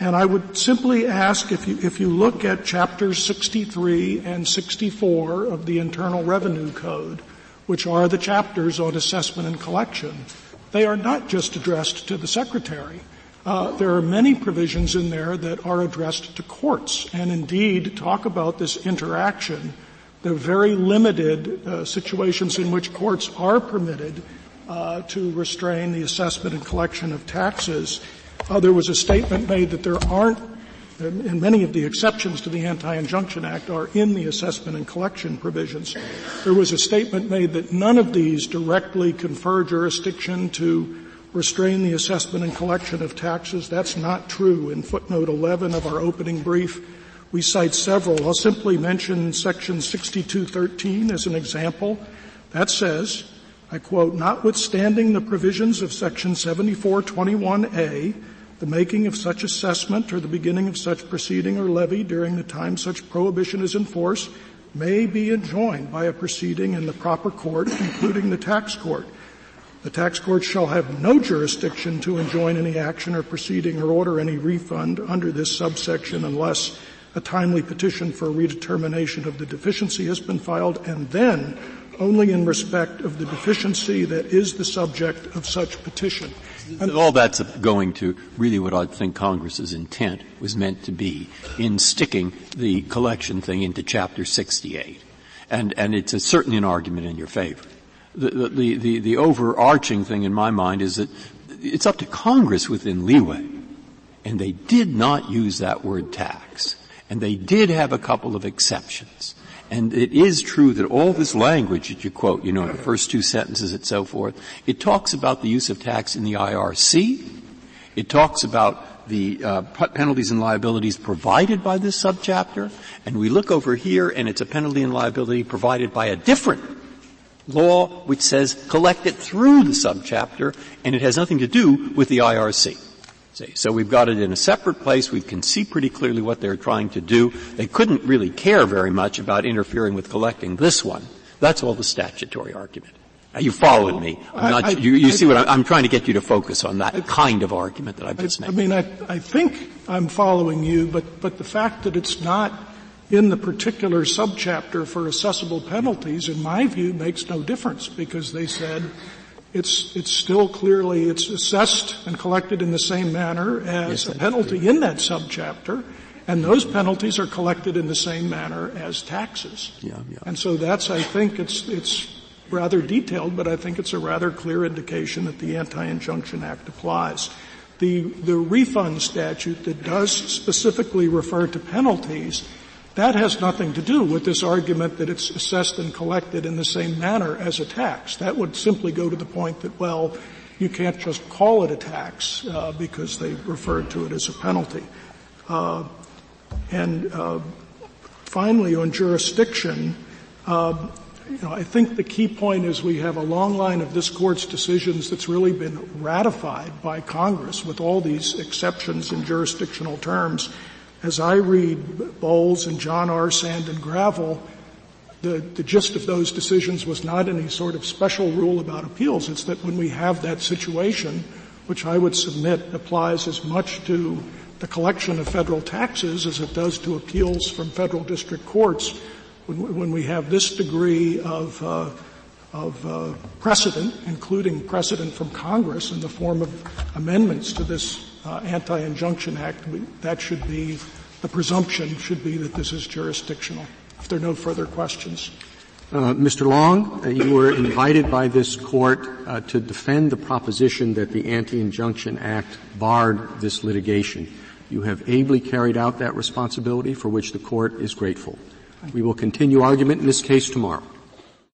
And I would simply ask if you, if you look at chapters 63 and 64 of the Internal Revenue Code, which are the chapters on assessment and collection, they are not just addressed to the Secretary. Uh, there are many provisions in there that are addressed to courts and indeed talk about this interaction, the very limited uh, situations in which courts are permitted uh, to restrain the assessment and collection of taxes. Uh, there was a statement made that there aren't and many of the exceptions to the Anti-Injunction Act are in the assessment and collection provisions. There was a statement made that none of these directly confer jurisdiction to restrain the assessment and collection of taxes. That's not true. In footnote 11 of our opening brief, we cite several. I'll simply mention section 6213 as an example. That says, I quote, notwithstanding the provisions of section 7421A, the making of such assessment or the beginning of such proceeding or levy during the time such prohibition is in force may be enjoined by a proceeding in the proper court, including the tax court. The tax court shall have no jurisdiction to enjoin any action or proceeding or order any refund under this subsection unless a timely petition for redetermination of the deficiency has been filed and then only in respect of the deficiency that is the subject of such petition. And all that's going to really what I think Congress's intent was meant to be in sticking the collection thing into Chapter 68. And, and it's a, certainly an argument in your favor. The, the, the, the overarching thing in my mind is that it's up to Congress within leeway. And they did not use that word tax. And they did have a couple of exceptions. And it is true that all this language that you quote, you know, in the first two sentences and so forth, it talks about the use of tax in the IRC. It talks about the uh, penalties and liabilities provided by this subchapter. And we look over here and it's a penalty and liability provided by a different law which says collect it through the subchapter and it has nothing to do with the IRC. See, so we've got it in a separate place. We can see pretty clearly what they're trying to do. They couldn't really care very much about interfering with collecting this one. That's all the statutory argument. Now, you followed me. Not, I, you, you I, see what I'm, I'm, trying to get you to focus on that kind of argument that I've just made. I mean, I, I think I'm following you, but, but the fact that it's not in the particular subchapter for assessable penalties, in my view, makes no difference because they said it's, it's still clearly, it's assessed and collected in the same manner as yes, a penalty true. in that subchapter, and those penalties are collected in the same manner as taxes. Yeah, yeah. And so that's, I think, it's, it's rather detailed, but I think it's a rather clear indication that the Anti-Injunction Act applies. The, the refund statute that does specifically refer to penalties that has nothing to do with this argument that it's assessed and collected in the same manner as a tax. That would simply go to the point that, well, you can't just call it a tax uh, because they referred to it as a penalty. Uh, and uh, finally, on jurisdiction, um, you know, I think the key point is we have a long line of this court's decisions that's really been ratified by Congress with all these exceptions in jurisdictional terms as I read Bowles and John R. Sand and Gravel, the, the gist of those decisions was not any sort of special rule about appeals. It's that when we have that situation, which I would submit applies as much to the collection of federal taxes as it does to appeals from federal district courts, when, when we have this degree of, uh, of uh, precedent, including precedent from Congress in the form of amendments to this uh, Anti-Injunction Act, that should be, the presumption should be that this is jurisdictional. If there are no further questions. Uh, Mr. Long, uh, you were invited by this court uh, to defend the proposition that the Anti-Injunction Act barred this litigation. You have ably carried out that responsibility for which the court is grateful. We will continue argument in this case tomorrow.